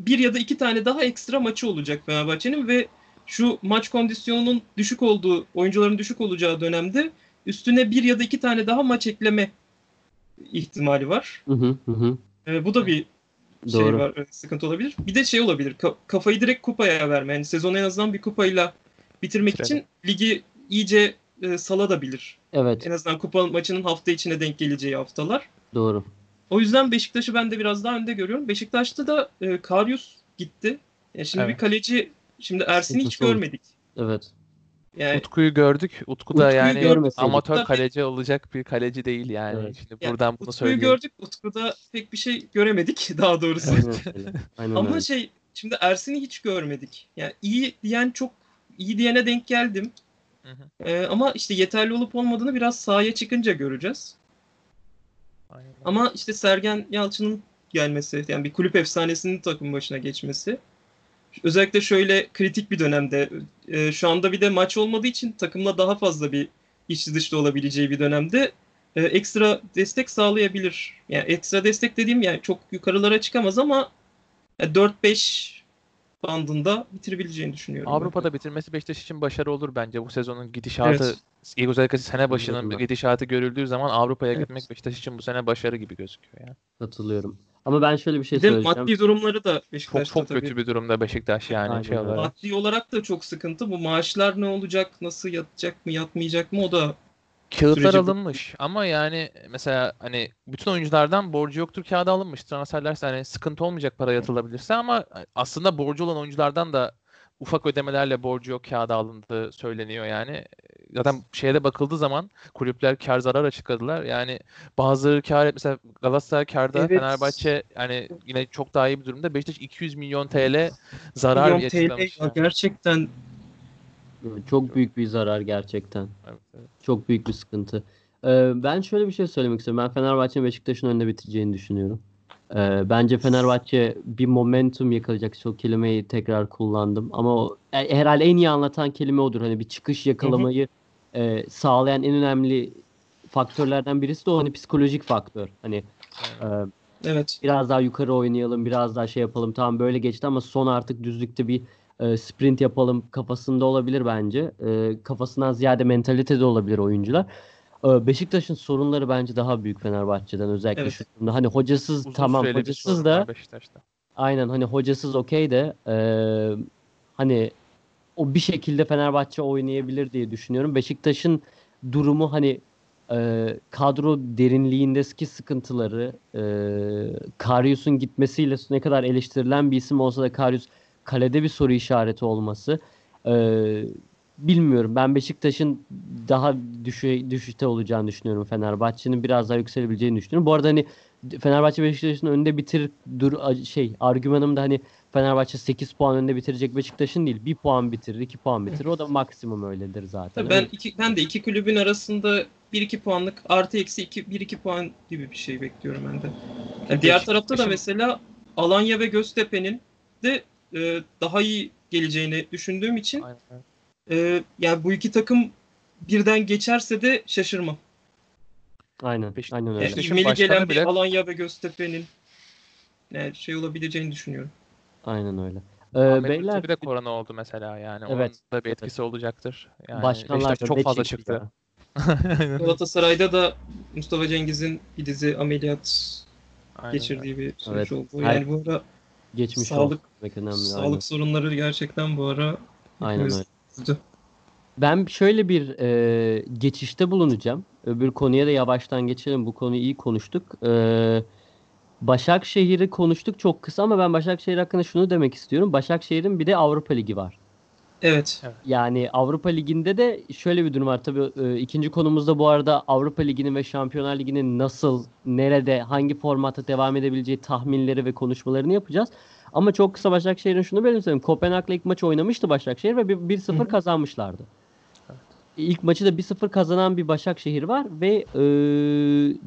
bir ya da iki tane daha ekstra maçı olacak Fenerbahçe'nin ve şu maç kondisyonunun düşük olduğu, oyuncuların düşük olacağı dönemde üstüne bir ya da iki tane daha maç ekleme ihtimali var. Hı hı hı. Ee, bu da bir şey Doğru. var, e, sıkıntı olabilir. Bir de şey olabilir, ka- kafayı direkt kupaya verme. Yani sezonu en azından bir kupayla bitirmek Bitirelim. için ligi iyice e, salabilir. Evet En azından kupa maçının hafta içine denk geleceği haftalar. doğru. O yüzden Beşiktaş'ı ben de biraz daha önde görüyorum. Beşiktaş'ta da e, Karius gitti. Yani şimdi Evet. bir kaleci, şimdi Ersin'i hiç görmedik. Evet. Yani Utku'yu gördük. Utku da Utku'yu yani amatör tabii. kaleci olacak bir kaleci değil yani. Evet. Şimdi Yani buradan bunu Utku'yu söyleyeyim. gördük. Utku'da pek bir şey göremedik daha doğrusu. Aynen öyle. Aynen Ama öyle. şey şimdi Ersin'i hiç görmedik. Yani iyi diyen çok iyi diyene denk geldim. Hı hı. Ee, ama işte yeterli olup olmadığını biraz sahaya çıkınca göreceğiz. Aynen. Ama işte Sergen Yalçın'ın gelmesi, yani bir kulüp efsanesinin takım başına geçmesi. Özellikle şöyle kritik bir dönemde, e, şu anda bir de maç olmadığı için takımla daha fazla bir iç dışta olabileceği bir dönemde e, ekstra destek sağlayabilir. Yani ekstra destek dediğim yani çok yukarılara çıkamaz ama e, 4-5 bandında bitirebileceğini düşünüyorum. ben. Avrupa'da bitirmesi Beşiktaş için başarı olur bence. Bu sezonun gidişatı Evet. ilk özellikle sene başının ben. gidişatı görüldüğü zaman Avrupa'ya Evet. gitmek Beşiktaş için bu sene başarı gibi gözüküyor yani. Katılıyorum. Ama ben şöyle bir şey Bir söyleyeceğim. maddi durumları da Çok Beşiktaş'ta çok tabii. kötü bir durumda Beşiktaş yani Aynen şey olarak. Maddi olarak da çok sıkıntı. Bu maaşlar ne olacak, nasıl yatacak mı, yatmayacak mı o da Kağıtlar süreci- alınmış ama yani mesela hani bütün oyunculardan borcu yoktur kağıda alınmış. Transferler hani sıkıntı olmayacak para yatılabilirse ama aslında borcu olan oyunculardan da ufak ödemelerle borcu yok kağıda alındığı söyleniyor yani. Zaten şeye bakıldığı zaman kulüpler kar zarar açıkladılar. Yani bazıları kar et mesela Galatasaray karda Evet. Fenerbahçe yani yine çok daha iyi bir durumda. Beşiktaş 200 milyon TL zarar milyon TL açıklamış. ya yani. gerçekten Çok büyük bir zarar gerçekten. Evet, evet. Çok büyük bir sıkıntı. Ee, ben şöyle bir şey söylemek istiyorum. Ben Fenerbahçe'nin Beşiktaş'ın önünde bitireceğini düşünüyorum. Ee, bence Fenerbahçe bir momentum yakalayacak. O kelimeyi tekrar kullandım. Ama o, e, herhalde en iyi anlatan kelime odur. Hani bir çıkış yakalamayı e, sağlayan en önemli faktörlerden birisi de o hani psikolojik faktör. Hani e, evet. biraz daha yukarı oynayalım, biraz daha şey yapalım. Tamam böyle geçti ama son artık düzlükte bir e, sprint yapalım kafasında olabilir bence. E, kafasından ziyade mentalitede olabilir oyuncular. E, Beşiktaş'ın sorunları bence daha büyük Fenerbahçe'den özellikle Evet. şu durumda. Hani hocasız Uzun tamam hocasız da aynen hani hocasız okey de e, hani o bir şekilde Fenerbahçe oynayabilir diye düşünüyorum. Beşiktaş'ın durumu hani e, kadro derinliğindeki sıkıntıları e, Karius'un gitmesiyle ne kadar eleştirilen bir isim olsa da Karius kalede bir soru işareti olması e, bilmiyorum. Ben Beşiktaş'ın daha düşe, düşüşte olacağını düşünüyorum. Fenerbahçe'nin biraz daha yükselebileceğini düşünüyorum. Bu arada hani Fenerbahçe Beşiktaş'ın önde bitir dur şey argümanım da hani Fenerbahçe 8 puan önde bitirecek Beşiktaş'ın değil. 1 puan bitirir, 2 puan bitirir. O da maksimum öyledir zaten. Tabii ben iki, ben de iki kulübün arasında 1-2 puanlık artı eksi 2 1-2 puan gibi bir şey bekliyorum ben de. Yani diğer tarafta da mesela Alanya ve Göztepe'nin de e, daha iyi geleceğini düşündüğüm için Aynen. E, yani bu iki takım birden geçerse de şaşırmam. Aynen, Beşiktaş- aynen Yani öyle. Beşiktaş'ın ivmeli gelen bir bile- Alanya ve Göztepe'nin yani şey olabileceğini düşünüyorum. Aynen öyle. Ee, Ahmet beyler bir de korona oldu mesela yani. Onun Evet, da bir etkisi olacaktır. Yani başkanlar çok fazla çıktı. Galatasaray'da da Mustafa Cengiz'in bir dizi ameliyat Aynen. geçirdiği bir süreç Evet. oldu. Her- Yani bu ara Geçmiş Sağlık- önemli. sağlık aynen. sorunları gerçekten bu ara Aynen öyle. Ben şöyle bir e, geçişte bulunacağım. Öbür konuya da yavaştan geçelim. Bu konuyu iyi konuştuk. E, Başakşehir'i konuştuk çok kısa ama ben Başakşehir hakkında şunu demek istiyorum. Başakşehir'in bir de Avrupa Ligi var. Evet. Yani Avrupa Ligi'nde de şöyle bir durum var. Tabii e, ikinci konumuzda bu arada Avrupa Ligi'nin ve Şampiyonlar Ligi'nin nasıl, nerede, hangi formatta devam edebileceği tahminleri ve konuşmalarını yapacağız. Ama çok kısa Başakşehir'in şunu belirtelim. Kopenhag'la ilk maçı oynamıştı Başakşehir ve bir- 1-0 Hı hı. kazanmışlardı. İlk maçı da 1-0 kazanan bir Başakşehir var ve e,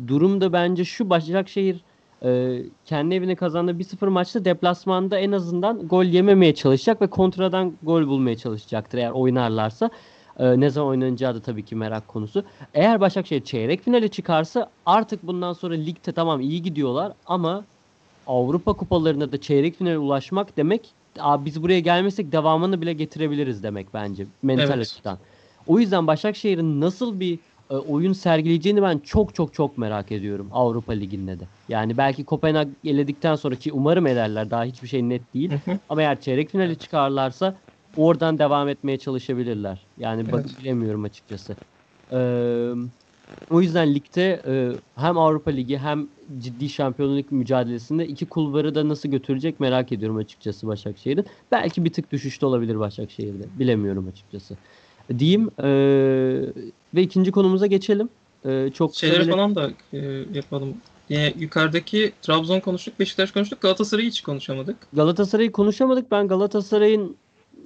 durum da bence şu Başakşehir e, kendi evine kazandığı 1-0 maçta deplasmanda en azından gol yememeye çalışacak ve kontradan gol bulmaya çalışacaktır eğer oynarlarsa. E, ne zaman oynanacağı da tabii ki merak konusu. Eğer Başakşehir çeyrek finale çıkarsa artık bundan sonra ligde tamam iyi gidiyorlar ama Avrupa kupalarında da çeyrek finale ulaşmak demek Aa, biz buraya gelmesek devamını bile getirebiliriz demek bence mental Evet. açıdan. O yüzden Başakşehir'in nasıl bir e, oyun sergileyeceğini ben çok çok çok merak ediyorum Avrupa Ligi'nde de. Yani belki Kopenhag eledikten sonraki umarım ederler daha hiçbir şey net değil. Hı hı. Ama eğer çeyrek finali çıkarlarsa oradan devam etmeye çalışabilirler. Yani Evet. bilemiyorum açıkçası. Ee, o yüzden ligde e, hem Avrupa Ligi hem ciddi şampiyonluk mücadelesinde iki kulvarı da nasıl götürecek merak ediyorum açıkçası Başakşehir'in. Belki bir tık düşüşte olabilir Başakşehir'de. Bilemiyorum açıkçası. Diyeyim e, ve ikinci konumuza geçelim. E, çok Şeyleri bir- falan da e, yapalım. Yine yukarıdaki Trabzon konuştuk, Beşiktaş konuştuk. Galatasaray'ı hiç konuşamadık. Galatasaray'ı konuşamadık. Ben Galatasaray'ın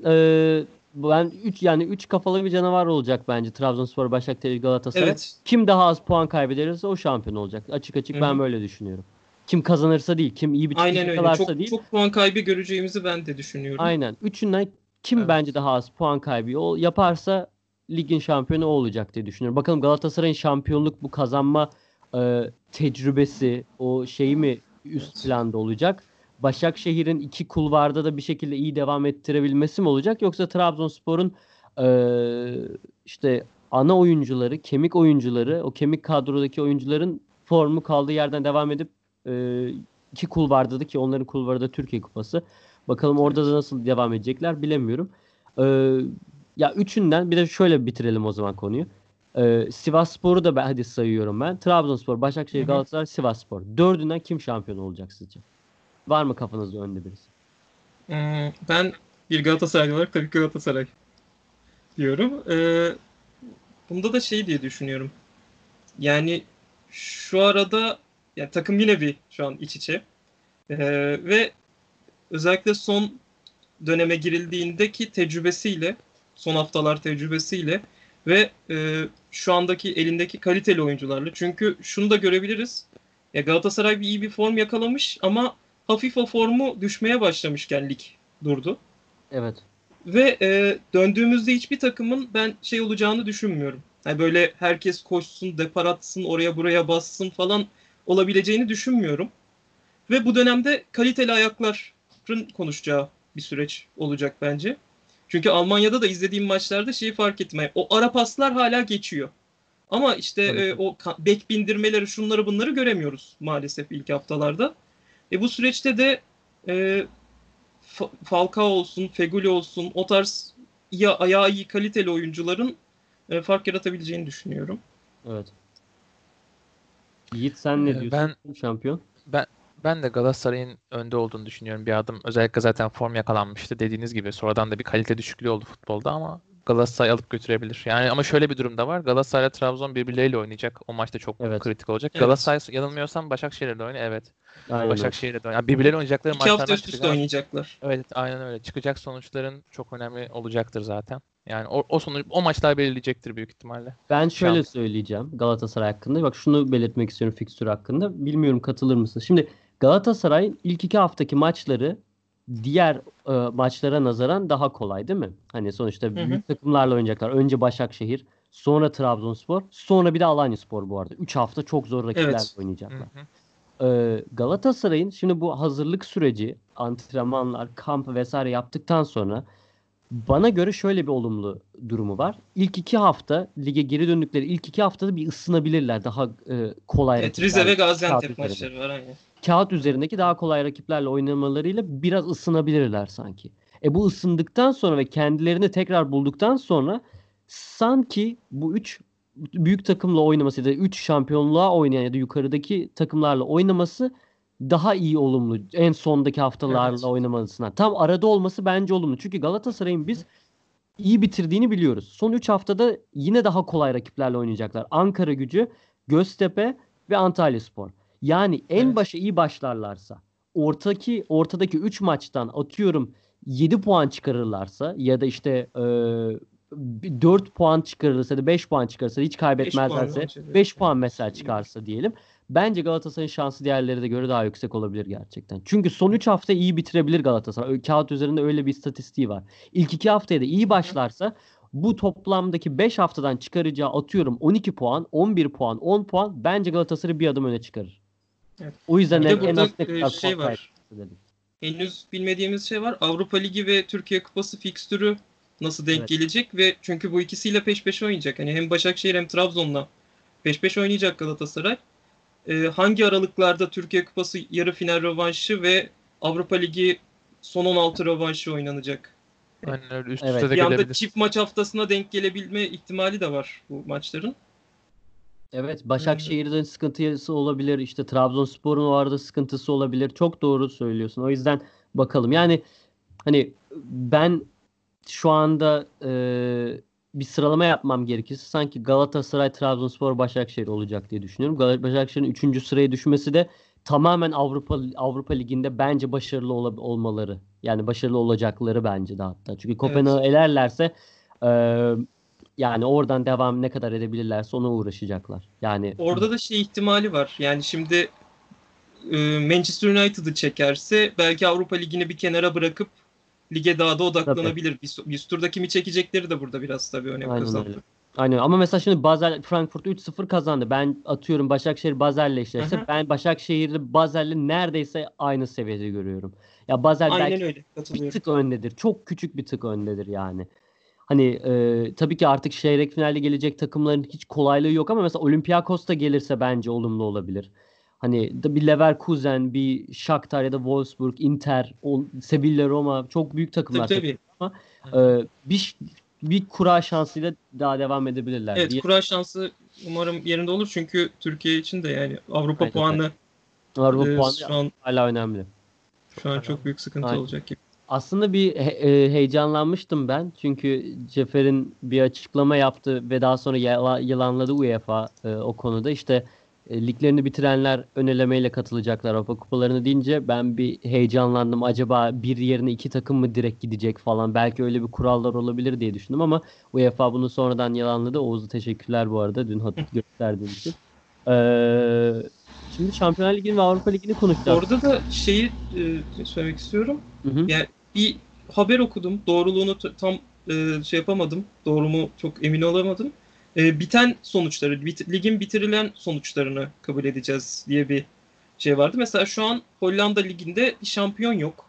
e, ben 3 yani 3 kafalı bir canavar olacak bence Trabzonspor, Başakşehir, Galatasaray. Evet. Kim daha az puan kaybederse o şampiyon olacak. Açık açık Hı ben böyle düşünüyorum. Kim kazanırsa değil, kim iyi bir çıkış Aynen öyle. yakalarsa Çok, değil. çok puan kaybı göreceğimizi ben de düşünüyorum. Aynen. Üçünden kim Evet. bence daha az puan kaybı yaparsa ligin şampiyonu o olacak diye düşünüyorum. Bakalım Galatasaray'ın şampiyonluk bu kazanma e, tecrübesi o şeyi mi üst Evet. planda olacak? Başakşehir'in iki kulvarda da bir şekilde iyi devam ettirebilmesi mi olacak? Yoksa Trabzonspor'un e, işte ana oyuncuları, kemik oyuncuları, o kemik kadrodaki oyuncuların formu kaldığı yerden devam edip e, iki kulvarda da ki onların kulvarı da Türkiye Kupası. Bakalım orada da nasıl devam edecekler bilemiyorum. Ee, ya üçünden bir de şöyle bitirelim o zaman konuyu. Ee, Sivasspor'u da ben hadi sayıyorum ben. Trabzonspor, Başakşehir. Galatasaray, Sivasspor. Dördünden kim şampiyon olacak sizce? Var mı kafanızda önde birisi? Hmm, ben bir Galatasaray olarak tabii ki Galatasaray diyorum. Ee, bunda da şey diye düşünüyorum. Yani şu arada yani takım yine bir şu an iç içe. Ee, ve özellikle son döneme girildiğindeki tecrübesiyle, son haftalar tecrübesiyle ve e, şu andaki elindeki kaliteli oyuncularla. Çünkü şunu da görebiliriz. Ya Galatasaray bir iyi bir form yakalamış ama hafif o formu düşmeye başlamışken lig durdu. Evet. Ve e, döndüğümüzde hiçbir takımın ben şey olacağını düşünmüyorum. Yani böyle herkes koşsun, depar atsın, oraya buraya bassın falan olabileceğini düşünmüyorum. Ve bu dönemde kaliteli ayakların konuşacağı bir süreç olacak bence. Çünkü Almanya'da da izlediğim maçlarda şeyi fark ettim. Yani o ara paslar hala geçiyor. Ama işte e, o bek bindirmeleri şunları bunları göremiyoruz maalesef ilk haftalarda. E bu süreçte de e, Fa- Falcao olsun, Feguli olsun o tarz iyi, ayağı iyi kaliteli oyuncuların e, fark yaratabileceğini düşünüyorum. Evet. Yiğit sen ne Ee, diyorsun? ben- şampiyon? Ben de Galatasaray'ın önde olduğunu düşünüyorum bir adım. Özellikle zaten form yakalanmıştı dediğiniz gibi. Sonradan da bir kalite düşüklüğü oldu futbolda ama Galatasaray alıp götürebilir. Yani ama şöyle bir durum da var. Galatasaray ile Trabzon birbirleriyle oynayacak. O maçta çok Evet. kritik olacak. Evet. Galatasaray yanılmıyorsam Başakşehir'le de oynuyor. Evet. Aynen. Başakşehir'le de oynuyor. Yani birbirleriyle oynayacakları İki hafta üst üste oynayacaklar. Evet, aynen öyle. Çıkacak sonuçların çok önemli olacaktır zaten. Yani o, o sonuç o maçlar belirleyecektir büyük ihtimalle. Ben şöyle Şans. söyleyeceğim Galatasaray hakkında. Bak şunu belirtmek istiyorum fikstür hakkında. Bilmiyorum katılır mısın? Şimdi Galatasaray'ın ilk iki haftaki maçları diğer e, maçlara nazaran daha kolay değil mi? Hani sonuçta hı. büyük takımlarla oynayacaklar. Önce Başakşehir, sonra Trabzonspor, sonra bir de Alanyaspor bu arada. 3 hafta çok zor rakiplerle Evet. Hı oynayacaklar. hı. Ee, Galatasaray'ın şimdi bu hazırlık süreci, antrenmanlar, kamp vesaire yaptıktan sonra bana göre şöyle bir olumlu durumu var. İlk iki hafta lige geri döndükleri ilk iki haftada bir ısınabilirler. Daha e, kolay Evet. Rize ve Gaziantep maçları var aynen. Kağıt üzerindeki daha kolay rakiplerle oynamalarıyla biraz ısınabilirler sanki. E bu ısındıktan sonra ve kendilerini tekrar bulduktan sonra sanki bu üç büyük takımla oynaması ya da üç şampiyonluğa oynayan ya da yukarıdaki takımlarla oynaması daha iyi olumlu. En sondaki haftalarla Evet. oynamasına. Tam arada olması bence olumlu. Çünkü Galatasaray'ın biz iyi bitirdiğini biliyoruz. Son 3 haftada yine daha kolay rakiplerle oynayacaklar. Ankara Gücü, Göztepe ve Antalyaspor. Yani en Evet. başa iyi başlarlarsa ortaki ortadaki 3 maçtan atıyorum 7 puan çıkarırlarsa ya da işte e, 4 puan çıkarırsa da 5 puan çıkarırsa hiç kaybetmezlerse bence de. 5 puan mesela çıkarsa diyelim. Bence Galatasaray'ın şansı diğerlere de göre daha yüksek olabilir gerçekten. Çünkü son 3 hafta iyi bitirebilir Galatasaray. Kağıt üzerinde öyle bir istatistiği var. İlk 2 haftaya da iyi başlarsa bu toplamdaki 5 haftadan çıkaracağı atıyorum 12 puan, 11 puan, 10 puan bence Galatasaray bir adım öne çıkarır. Evet. O yüzden Bir en, de en burada az ne e, kadar şey var. dedim. henüz bilmediğimiz şey var. Avrupa Ligi ve Türkiye Kupası fikstürü nasıl denk Evet. gelecek ve çünkü bu ikisiyle peş peşe oynayacak. Hani hem Başakşehir hem Trabzon'la peş peşe oynayacak Galatasaray. Ee, hangi aralıklarda Türkiye Kupası yarı final rövanşı ve Avrupa Ligi son 16 rövanşı oynanacak? Aynen öyle üst Evet. üste de Bir anda çift maç haftasına denk gelebilme ihtimali de var bu maçların. Evet, Başakşehir'in sıkıntısı olabilir. İşte Trabzonspor'un o arada sıkıntısı olabilir. Çok doğru söylüyorsun. O yüzden bakalım. Yani hani ben şu anda e, bir sıralama yapmam gerekirse sanki Galatasaray, Trabzonspor, Başakşehir olacak diye düşünüyorum. Başakşehir'in 3. sıraya düşmesi de tamamen Avrupa Avrupa Ligi'nde bence başarılı ola- olmaları. Yani başarılı olacakları bence de hatta. Çünkü Kopenhag'ı elerlerse e, yani oradan devam ne kadar edebilirlerse ona uğraşacaklar. Yani Orada da şey ihtimali var. Yani şimdi e, Manchester United'ı çekerse belki Avrupa Ligi'ni bir kenara bırakıp lige daha da odaklanabilir. Bir, so- bir üst turda kimi çekecekleri de burada biraz tabii önem Aynen kazandı. öyle. Aynen ama mesela şimdi Basel Frankfurt 3-0 kazandı. Ben atıyorum Başakşehir Basel'le eşleşse hı. ben Başakşehir'i Basel'le neredeyse aynı seviyede görüyorum. Ya Basel Aynen belki öyle. bir tık öndedir. Çok küçük bir tık öndedir yani. Hani e, tabii ki artık çeyrek finalde gelecek takımların hiç kolaylığı yok ama mesela Olympiakos da gelirse bence olumlu olabilir. Hani da bir Leverkusen, bir Shakhtar ya da Wolfsburg, Inter, Sevilla, Roma çok büyük takımlar. Tabii tabii. Ee, bir bir kura şansıyla daha devam edebilirler. Evet diye. kura şansı umarım yerinde olur çünkü Türkiye için de yani Avrupa Aynen puanı Avrupa e, puanı şu an hala önemli. şu an çok büyük sıkıntı Aynen. olacak gibi. Aslında bir he- e, heyecanlanmıştım ben. Çünkü Cefer'in bir açıklama yaptı ve daha sonra yala- yalanladı UEFA e, o konuda. İşte e, liglerini bitirenler ön elemeyle katılacaklar Avrupa kupalarını deyince ben bir heyecanlandım. Acaba bir yerine iki takım mı direkt gidecek falan. Belki öyle bir kurallar olabilir diye düşündüm ama UEFA bunu sonradan yalanladı. Oğuz'a teşekkürler bu arada dün gösterdiğin için. Ee, şimdi Şampiyonlar Ligi'ni ve Avrupa Ligi'ni konuşacağız. Orada da şeyi e, söylemek istiyorum. Hı hı. Yani bir haber okudum. Doğruluğunu tam e, şey yapamadım. Doğru mu çok emin olamadım. E, biten sonuçları, bit- ligin bitirilen sonuçlarını kabul edeceğiz diye bir şey vardı. Mesela şu an Hollanda liginde bir şampiyon yok.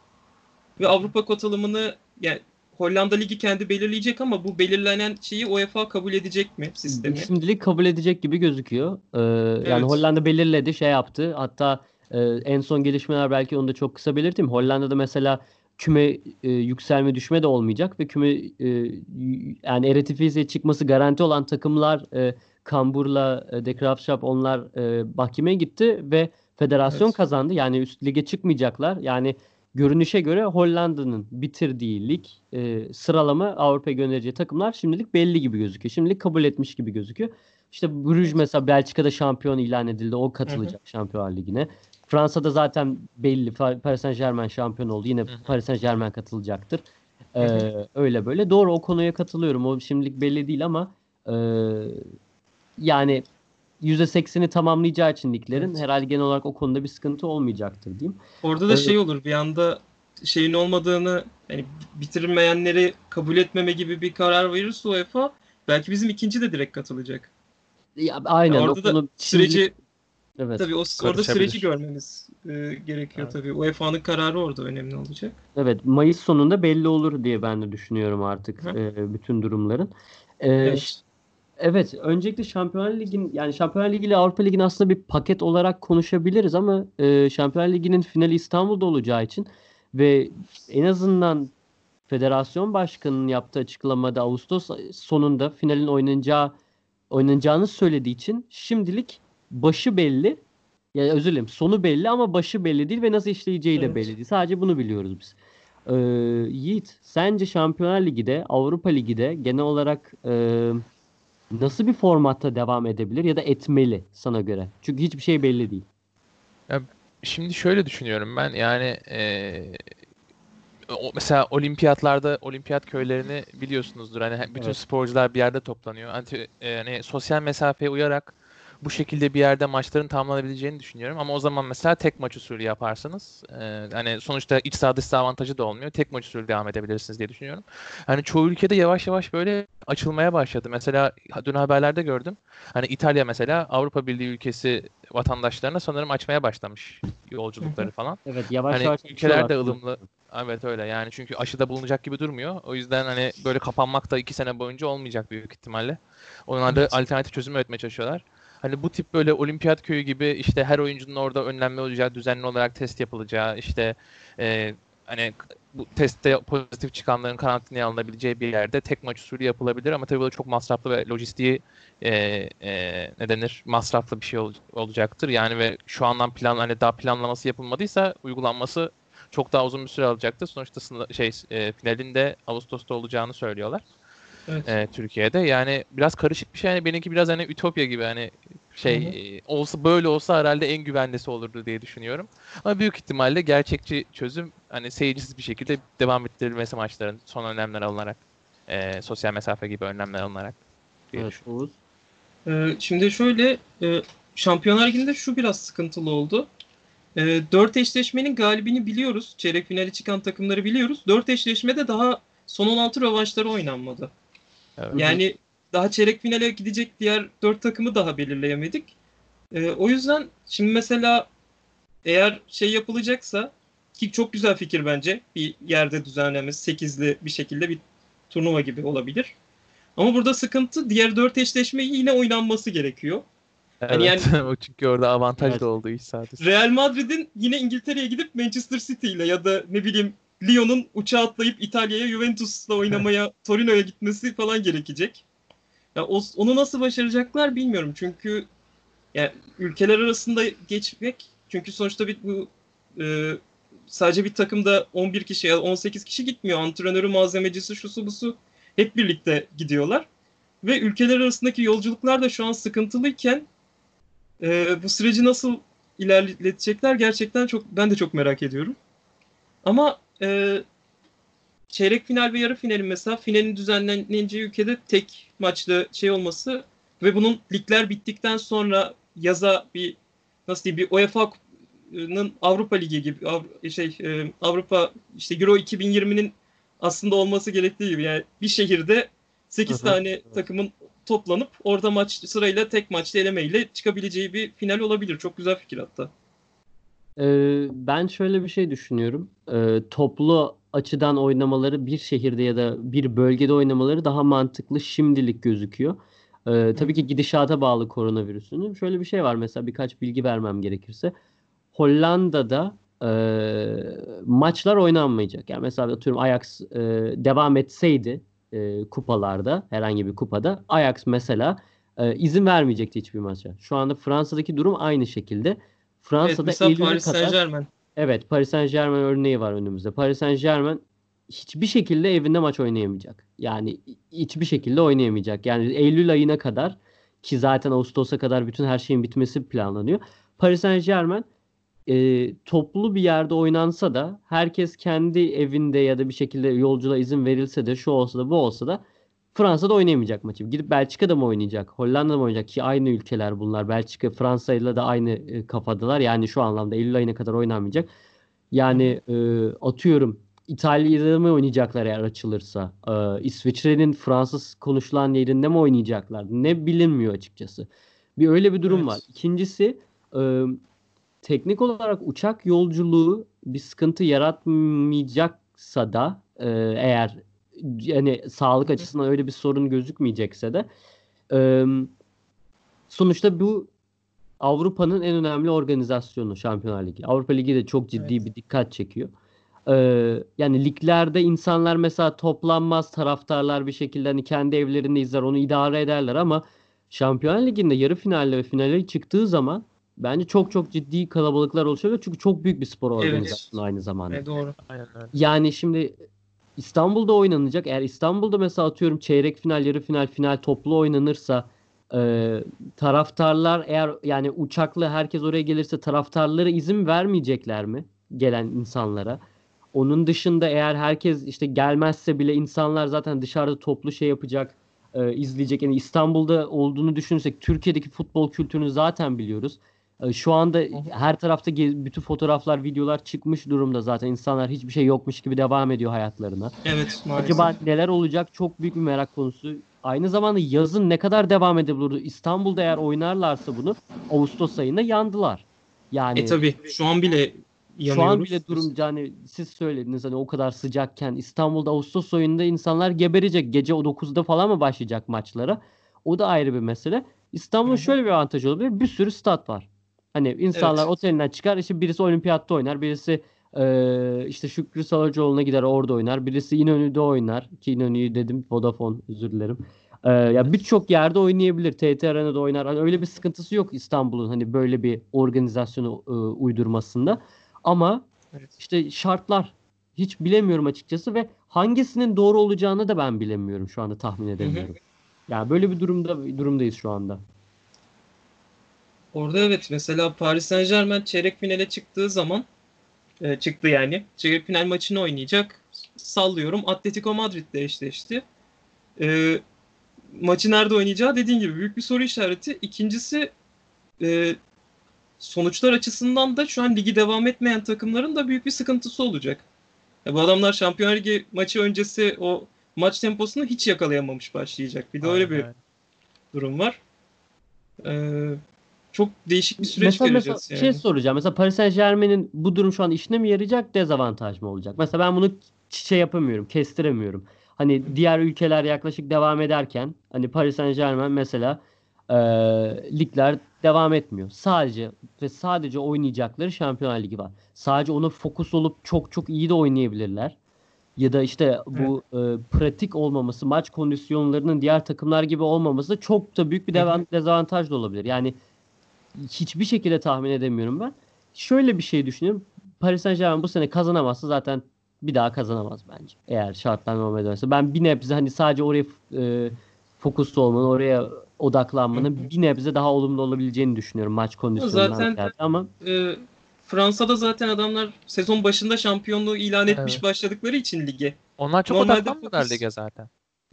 Ve Avrupa katılımını yani Hollanda ligi kendi belirleyecek ama bu belirlenen şeyi UEFA kabul edecek mi sistemi? Şimdilik kabul edecek gibi gözüküyor. Ee, Yani Evet. Hollanda belirledi, şey yaptı. Hatta e, en son gelişmeler belki onu da çok kısa belirteyim. Hollanda'da mesela küme e, yükselme düşme de olmayacak ve küme e, yani Eredivisie'ye çıkması garanti olan takımlar e, Kambur'la e, De Graafschap onlar e, mahkemeye gitti ve federasyon Evet. kazandı. Yani üst lige çıkmayacaklar. Yani görünüşe göre Hollanda'nın bitirdiği lig e, sıralama Avrupa'ya göndereceği takımlar şimdilik belli gibi gözüküyor. Şimdilik kabul etmiş gibi gözüküyor. İşte Bruges mesela Belçika'da şampiyon ilan edildi. O katılacak Şampiyonlar Ligi'ne. Fransa'da zaten belli. Paris Saint-Germain şampiyon oldu. Yine. Paris Saint-Germain katılacaktır. Hı hı. Ee, öyle böyle. Doğru o konuya katılıyorum. O şimdilik belli değil ama e, yani %80'i tamamlayacağı için liglerin Evet. herhalde genel olarak o konuda bir sıkıntı olmayacaktır diyeyim. Orada da Evet. şey olur bir anda şeyin olmadığını yani bitirmeyenleri kabul etmeme gibi bir karar verirse UEFA belki bizim ikinci de direkt katılacak. Ya, aynen orada o da Süreci evet. tabii o orada süreci görmemiz e, gerekiyor Evet. tabii. UEFA'nın kararı orada önemli olacak. Evet, Mayıs sonunda belli olur diye ben de düşünüyorum artık Hı. e, bütün durumların. E, Evet. evet, öncelikle Şampiyonlar Ligi'nin yani Şampiyonlar Ligi ile Avrupa Ligi'ni aslında bir paket olarak konuşabiliriz ama e, Şampiyonlar Ligi'nin finali İstanbul'da olacağı için ve en azından Federasyon Başkanı'nın yaptığı açıklamada Ağustos sonunda finalin oynanacağı oynanacağını söylediği için şimdilik başı belli. Ya özür dilerim, sonu belli ama başı belli değil ve nasıl işleyeceği de Evet. belli değil. Sadece bunu biliyoruz biz. Ee, Yiğit, sence Şampiyonlar Ligi'de, Avrupa Ligi'de genel olarak e, nasıl bir formatta devam edebilir ya da etmeli sana göre? Çünkü hiçbir şey belli değil. Şimdi şöyle düşünüyorum ben yani o, mesela olimpiyatlarda olimpiyat köylerini biliyorsunuzdur hani bütün Evet. sporcular bir yerde toplanıyor. Anti, yani sosyal mesafeye uyarak bu şekilde bir yerde maçların tamamlanabileceğini düşünüyorum. Ama o zaman mesela tek maç usulü yaparsınız. Ee, hani sonuçta iç saha dış saha avantajı da olmuyor. Tek maç usulü devam edebilirsiniz diye düşünüyorum. Hani çoğu ülkede yavaş yavaş böyle açılmaya başladı. Mesela dün haberlerde gördüm. Hani İtalya mesela Avrupa Birliği ülkesi vatandaşlarına sanırım açmaya başlamış yolculukları falan. Evet yavaş Hani yavaş ülkeler de ılımlı. Evet öyle yani çünkü aşıda bulunacak gibi durmuyor. O yüzden hani böyle kapanmak da iki sene boyunca olmayacak büyük ihtimalle. Onlar da alternatif çözüm üretmeye çalışıyorlar. Hani bu tip böyle olimpiyat köyü gibi işte her oyuncunun orada önlenme olacağı, düzenli olarak test yapılacağı, işte e, hani bu testte pozitif çıkanların karantinaya alınabileceği bir yerde tek maç usulü yapılabilir ama tabii bu da çok masraflı ve lojistiği e, e, ne denir masraflı bir şey ol- olacaktır. Yani ve şu andan plan hani daha planlaması yapılmadıysa uygulanması çok daha uzun bir süre alacaktır. Sonuçta sınır, şey e, finalin de Ağustos'ta olacağını söylüyorlar Evet. e, Türkiye'de. Yani biraz karışık bir şey. Yani benimki biraz hani ütopya gibi hani şey Hı hı. e, olsa böyle olsa herhalde en güvenlisi olurdu diye düşünüyorum. Ama büyük ihtimalle gerçekçi çözüm hani seyircisiz bir şekilde devam ettirilmesi maçların son önlemler alınarak e, sosyal mesafe gibi önlemler alınarak diye Evet, düşünüyorum. Oğuz. Ee, şimdi şöyle e, Şampiyonlar Ligi'nde şu biraz sıkıntılı oldu. E, dört eşleşmenin galibini biliyoruz. Çeyrek finali çıkan takımları biliyoruz. Dört eşleşmede daha son 16 rövanşları oynanmadı. Evet. Yani daha çeyrek finale gidecek diğer dört takımı daha belirleyemedik. E, o yüzden şimdi mesela eğer şey yapılacaksa ki çok güzel fikir bence bir yerde düzenlemesi sekizli bir şekilde bir turnuva gibi olabilir. Ama burada sıkıntı diğer dört eşleşmeyi yine oynanması gerekiyor. Hani Evet. o çünkü orada avantaj Evet. da olduğu iş sadece. Real Madrid'in yine İngiltere'ye gidip Manchester City ile ya da ne bileyim Lyon'un uçağa atlayıp İtalya'ya Juventus'la oynamaya Torino'ya gitmesi falan gerekecek. Ya o- onu nasıl başaracaklar bilmiyorum. Çünkü ya ülkeler arasında geçmek çünkü sonuçta bir bu e, sadece bir takımda 11 kişi ya da 18 kişi gitmiyor. Antrenörü, malzemecisi, şusu busu hep birlikte gidiyorlar. Ve ülkeler arasındaki yolculuklar da şu an sıkıntılıyken e, bu süreci nasıl ilerletecekler gerçekten çok ben de çok merak ediyorum. Ama e, çeyrek final ve yarı finalin mesela finalin düzenleneceği ülkede tek maçlı şey olması ve bunun ligler bittikten sonra yaza bir nasıl diyeyim bir UEFA'nın Avrupa Ligi gibi Av- şey e, Avrupa işte Euro 2020'nin aslında olması gerektiği gibi yani bir şehirde 8 Hı hı. tane takımın toplanıp orada maç sırayla tek maçta elemeyle çıkabileceği bir final olabilir. Çok güzel fikir hatta. Ee, ben şöyle bir şey düşünüyorum. Ee, toplu açıdan oynamaları bir şehirde ya da bir bölgede oynamaları daha mantıklı şimdilik gözüküyor. Ee, tabii ki gidişata bağlı koronavirüsünün. Şöyle bir şey var mesela birkaç bilgi vermem gerekirse. Hollanda'da e, maçlar oynanmayacak. Yani mesela atıyorum Ajax e, devam etseydi e, kupalarda herhangi bir kupada Ajax mesela e, izin vermeyecekti hiçbir maça. Şu anda Fransa'daki durum aynı şekilde. Evet, Fransa'da mesela Eylül'e Paris kadar Saint Germain. Evet, Paris Saint-Germain örneği var önümüzde. Paris Saint-Germain hiçbir şekilde evinde maç oynayamayacak. Yani hiçbir şekilde oynayamayacak. Yani Eylül ayına kadar ki zaten Ağustos'a kadar bütün her şeyin bitmesi planlanıyor. Paris Saint-Germain e, toplu bir yerde oynansa da herkes kendi evinde ya da bir şekilde yolculuğa izin verilse de şu olsa da bu olsa da Fransa'da oynayamayacak maçı. Gidip Belçika'da mı oynayacak? Hollanda'da mı oynayacak? Ki aynı ülkeler bunlar. Belçika, Fransa ile de aynı e, kafadalar. Yani şu anlamda Eylül ayına kadar oynanmayacak. Yani e, atıyorum İtalya'da mı oynayacaklar eğer açılırsa? E, İsviçre'nin Fransız konuşulan yerinde mi oynayacaklar? Ne bilinmiyor açıkçası. Bir öyle bir durum Evet. var. İkincisi e, teknik olarak uçak yolculuğu bir sıkıntı yaratmayacaksa da e, eğer yani sağlık açısından öyle bir sorun gözükmeyecekse de e, sonuçta bu Avrupa'nın en önemli organizasyonu Şampiyonlar Ligi. Avrupa Ligi de çok ciddi Evet. bir dikkat çekiyor. Ee, yani liglerde insanlar mesela toplanmaz taraftarlar bir şekilde hani kendi evlerinde izler onu idare ederler ama Şampiyonlar Ligi'nde yarı finalle ve finale çıktığı zaman bence çok çok ciddi kalabalıklar oluşuyor çünkü çok büyük bir spor Evet. organizasyonu aynı zamanda. Evet, doğru. Aynen öyle. Yani şimdi İstanbul'da oynanacak. Eğer İstanbul'da mesela atıyorum çeyrek final, yarı final, final toplu oynanırsa e, taraftarlar eğer yani uçakla herkes oraya gelirse taraftarlara izin vermeyecekler mi gelen insanlara? Onun dışında eğer herkes işte gelmezse bile insanlar zaten dışarıda toplu şey yapacak. e, izleyecek. Yani İstanbul'da olduğunu düşünürsek Türkiye'deki futbol kültürünü zaten biliyoruz. E, şu anda her tarafta bütün fotoğraflar, videolar çıkmış durumda zaten. İnsanlar hiçbir şey yokmuş gibi devam ediyor hayatlarına. Evet maalesef. Acaba neler olacak çok büyük bir merak konusu. Aynı zamanda yazın ne kadar devam edebilir? İstanbul'da eğer oynarlarsa bunu Ağustos ayında yandılar. Yani E tabi şu an bile yanıyoruz. şu an bile durum yani siz söylediniz hani o kadar sıcakken İstanbul'da Ağustos ayında insanlar geberecek. Gece o 9'da falan mı başlayacak maçlara? O da ayrı bir mesele. İstanbul'un şöyle bir avantajı olabilir. Bir sürü stat var. Hani insanlar Evet. otelinden çıkar. işte birisi olimpiyatta oynar. Birisi eee, işte Şükrü Saracoğlu'na gider orada oynar. Birisi İnönü'de oynar. Ki İnönü'yü dedim. Vodafone özür dilerim. Eee, ya birçok yerde oynayabilir. TT Arena'da oynar. Hani öyle bir sıkıntısı yok İstanbul'un hani böyle bir organizasyonu eee, uydurmasında. Ama Evet. işte şartlar hiç bilemiyorum açıkçası ve hangisinin doğru olacağını da ben bilemiyorum şu anda tahmin edemiyorum. Yani böyle bir durumda durumdayız şu anda. Orada evet mesela Paris Saint-Germain çeyrek finale çıktığı zaman e, çıktı yani. Çeyrek final maçını oynayacak. Sallıyorum Atletico Madrid'le eşleşti. E, maçı nerede oynayacağı dediğin gibi büyük bir soru işareti. İkincisi e, sonuçlar açısından da şu an ligi devam etmeyen takımların da büyük bir sıkıntısı olacak. Ya bu adamlar Şampiyonlar Ligi maçı öncesi o maç temposunu hiç yakalayamamış başlayacak. Bir de öyle Aynen bir öyle. durum var. Ee, çok değişik bir süreç Mesela, göreceğiz mesela yani. şey soracağım. Mesela Paris Saint-Germain'in bu durum şu an işine mi yarayacak, dezavantaj mı olacak? Mesela ben bunu şey yapamıyorum, kestiremiyorum. Hani diğer ülkeler yaklaşık devam ederken hani Paris Saint-Germain mesela e, ligler devam etmiyor. Sadece ve sadece oynayacakları Şampiyonlar Ligi var. Sadece ona fokus olup çok çok iyi de oynayabilirler. Ya da işte bu e, pratik olmaması, maç kondisyonlarının diğer takımlar gibi olmaması çok da büyük bir dezavantaj da olabilir. Yani hiçbir şekilde tahmin edemiyorum ben. Şöyle bir şey düşünüyorum. Paris Saint-Germain bu sene kazanamazsa zaten bir daha kazanamaz bence. Eğer şartlar normal dönerse. Ben bir nebze hani sadece oraya e, fokuslu olmanın, oraya odaklanmanın bir nebze daha olumlu olabileceğini düşünüyorum maç kondisyonundan Zaten- ziyade. ama Ee, Fransa'da zaten adamlar sezon başında şampiyonluğu ilan etmiş Evet. başladıkları için lige. Onlar çok Normalde odaklanmıyorlar fokus- lige zaten.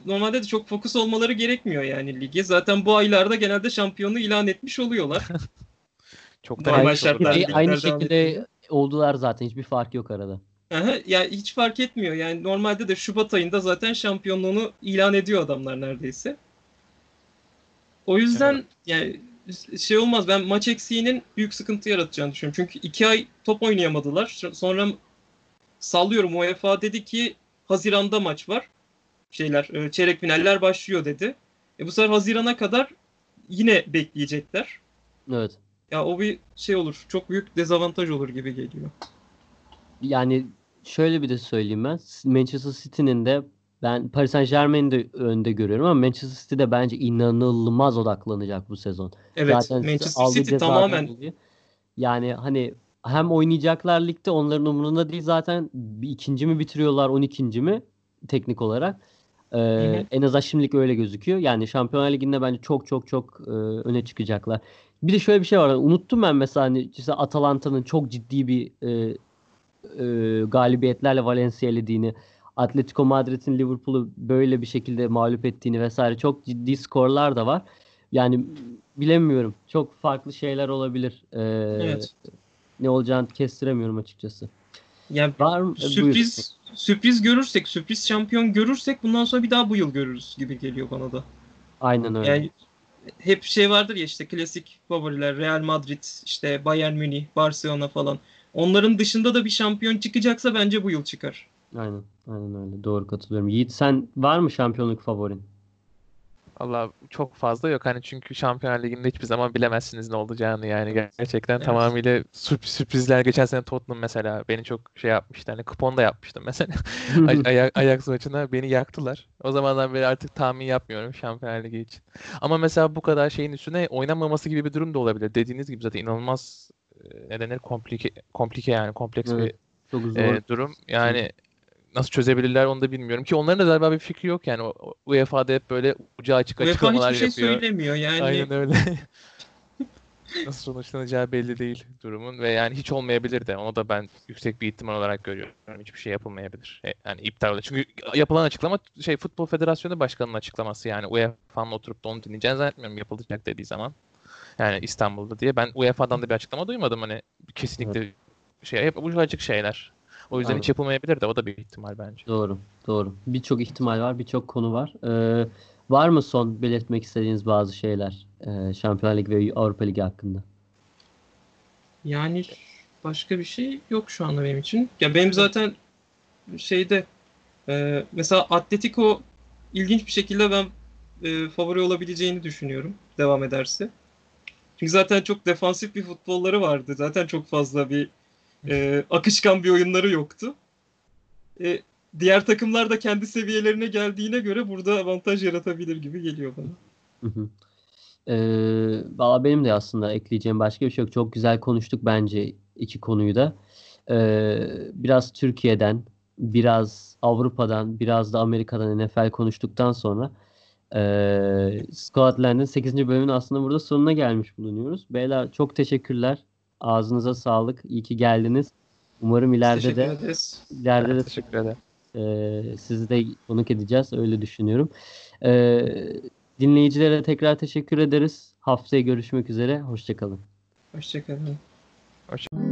Normalde de çok fokus olmaları gerekmiyor yani lige. Zaten bu aylarda genelde şampiyonluğu ilan etmiş oluyorlar. Çok Normal net şartlar aynı devam şekilde ediyor. oldular zaten. Hiçbir fark yok arada. Aha, ya hiç fark etmiyor. Yani normalde de Şubat ayında zaten şampiyonluğunu ilan ediyor adamlar neredeyse. O yüzden Evet. yani şey olmaz. Ben maç eksiğinin büyük sıkıntı yaratacağını düşünüyorum. Çünkü iki ay top oynayamadılar. Sonra sallıyorum UEFA dedi ki Haziran'da maç var. Şeyler e, çeyrek finaller başlıyor dedi. E bu sefer Haziran'a kadar yine bekleyecekler. Evet. Ya o bir şey olur. Çok büyük dezavantaj olur gibi geliyor. Yani şöyle bir de söyleyeyim ben. Manchester City'nin de ben Paris Saint-Germain'i de önde görüyorum ama Manchester City de bence inanılmaz odaklanacak bu sezon. Evet, Zaten Manchester City tamamen dolayı. Yani hani hem oynayacaklar ligde onların umurunda değil zaten ikinci mi bitiriyorlar 12. mi teknik olarak. Ee, en azından şimdilik öyle gözüküyor. Yani Şampiyonlar Ligi'nde bence çok çok çok e, öne çıkacaklar. Bir de şöyle bir şey var. Unuttum ben mesela hani işte Atalanta'nın çok ciddi bir e, e, galibiyetlerle Valencia elediğini, Atletico Madrid'in Liverpool'u böyle bir şekilde mağlup ettiğini vesaire çok ciddi skorlar da var. Yani bilemiyorum. Çok farklı şeyler olabilir. Ee, Evet. Ne olacağını kestiremiyorum açıkçası. Yani Var mı? Sürpriz sürpriz görürsek, sürpriz şampiyon görürsek bundan sonra bir daha bu yıl görürüz gibi geliyor bana da. Aynen öyle. Yani hep şey vardır ya işte klasik favoriler Real Madrid, işte Bayern Münih, Barcelona falan. Onların dışında da bir şampiyon çıkacaksa bence bu yıl çıkar. Aynen. Aynen öyle. Doğru katılıyorum. Yiğit sen var mı şampiyonluk favorin? Valla çok fazla yok hani çünkü Şampiyonlar Ligi'nde hiçbir zaman bilemezsiniz ne olacağını yani gerçekten Evet. tamamıyla sürp- sürprizler geçen sene Tottenham mesela beni çok şey yapmıştı hani kupon da yapmıştım mesela Ay- Ayak Ajax maçına beni yaktılar. O zamandan beri artık tahmin yapmıyorum Şampiyonlar Ligi için. Ama mesela bu kadar şeyin üstüne oynanmaması gibi bir durum da olabilir. Dediğiniz gibi zaten inanılmaz ne denir komplike komplike yani kompleks Evet, Çok bir zor. e, durum. Yani nasıl çözebilirler onu da bilmiyorum ki onların da galiba bir fikri yok yani. UEFA'da hep böyle ucu açık UEFA açıklamalar hiçbir şey yapıyor. söylemiyor yani. Aynen öyle. nasıl sonuçlanacağı belli değil durumun ve yani hiç olmayabilir de onu da ben yüksek bir ihtimal olarak görüyorum. Hiçbir şey yapılmayabilir. E, Yani iptal olur. Çünkü yapılan açıklama şey Futbol Federasyonu Başkanı'nın açıklaması yani UEFA'nın oturup da onu dinleyeceğini zannetmiyorum yapılacak dediği zaman. Yani İstanbul'da diye. Ben UEFA'dan da bir açıklama duymadım hani kesinlikle şey hep ucu açık şeyler. O yüzden hiç Anladım. yapılmayabilir de o da bir ihtimal bence. Doğru, doğru. Birçok ihtimal var, birçok konu var. Ee, var mı son belirtmek istediğiniz bazı şeyler e, Şampiyonlar Ligi ve Avrupa Ligi hakkında? Yani başka bir şey yok şu anda benim için. Ya benim zaten şeyde e, mesela Atletico ilginç bir şekilde ben e, favori olabileceğini düşünüyorum devam ederse. Çünkü zaten çok defansif bir futbolları vardı. Zaten çok fazla bir e, akışkan bir oyunları yoktu. E, diğer takımlar da kendi seviyelerine geldiğine göre burada avantaj yaratabilir gibi geliyor bana. Hı hı. Ee, valla benim de aslında ekleyeceğim başka bir şey yok. Çok güzel konuştuk bence iki konuyu da. Ee, biraz Türkiye'den, biraz Avrupa'dan, biraz da Amerika'dan NFL konuştuktan sonra ee, Scotland'ın 8. bölümünün aslında burada sonuna gelmiş bulunuyoruz. Beyler çok teşekkürler. Ağzınıza sağlık. İyi ki geldiniz. Umarım ileride Teşekkür de ederiz. ileride de Teşekkür ederim. ee, sizi de konuk edeceğiz. Öyle düşünüyorum. Ee, dinleyicilere tekrar teşekkür ederiz. Haftaya görüşmek üzere. Hoşçakalın. Hoşçakalın. Hoşça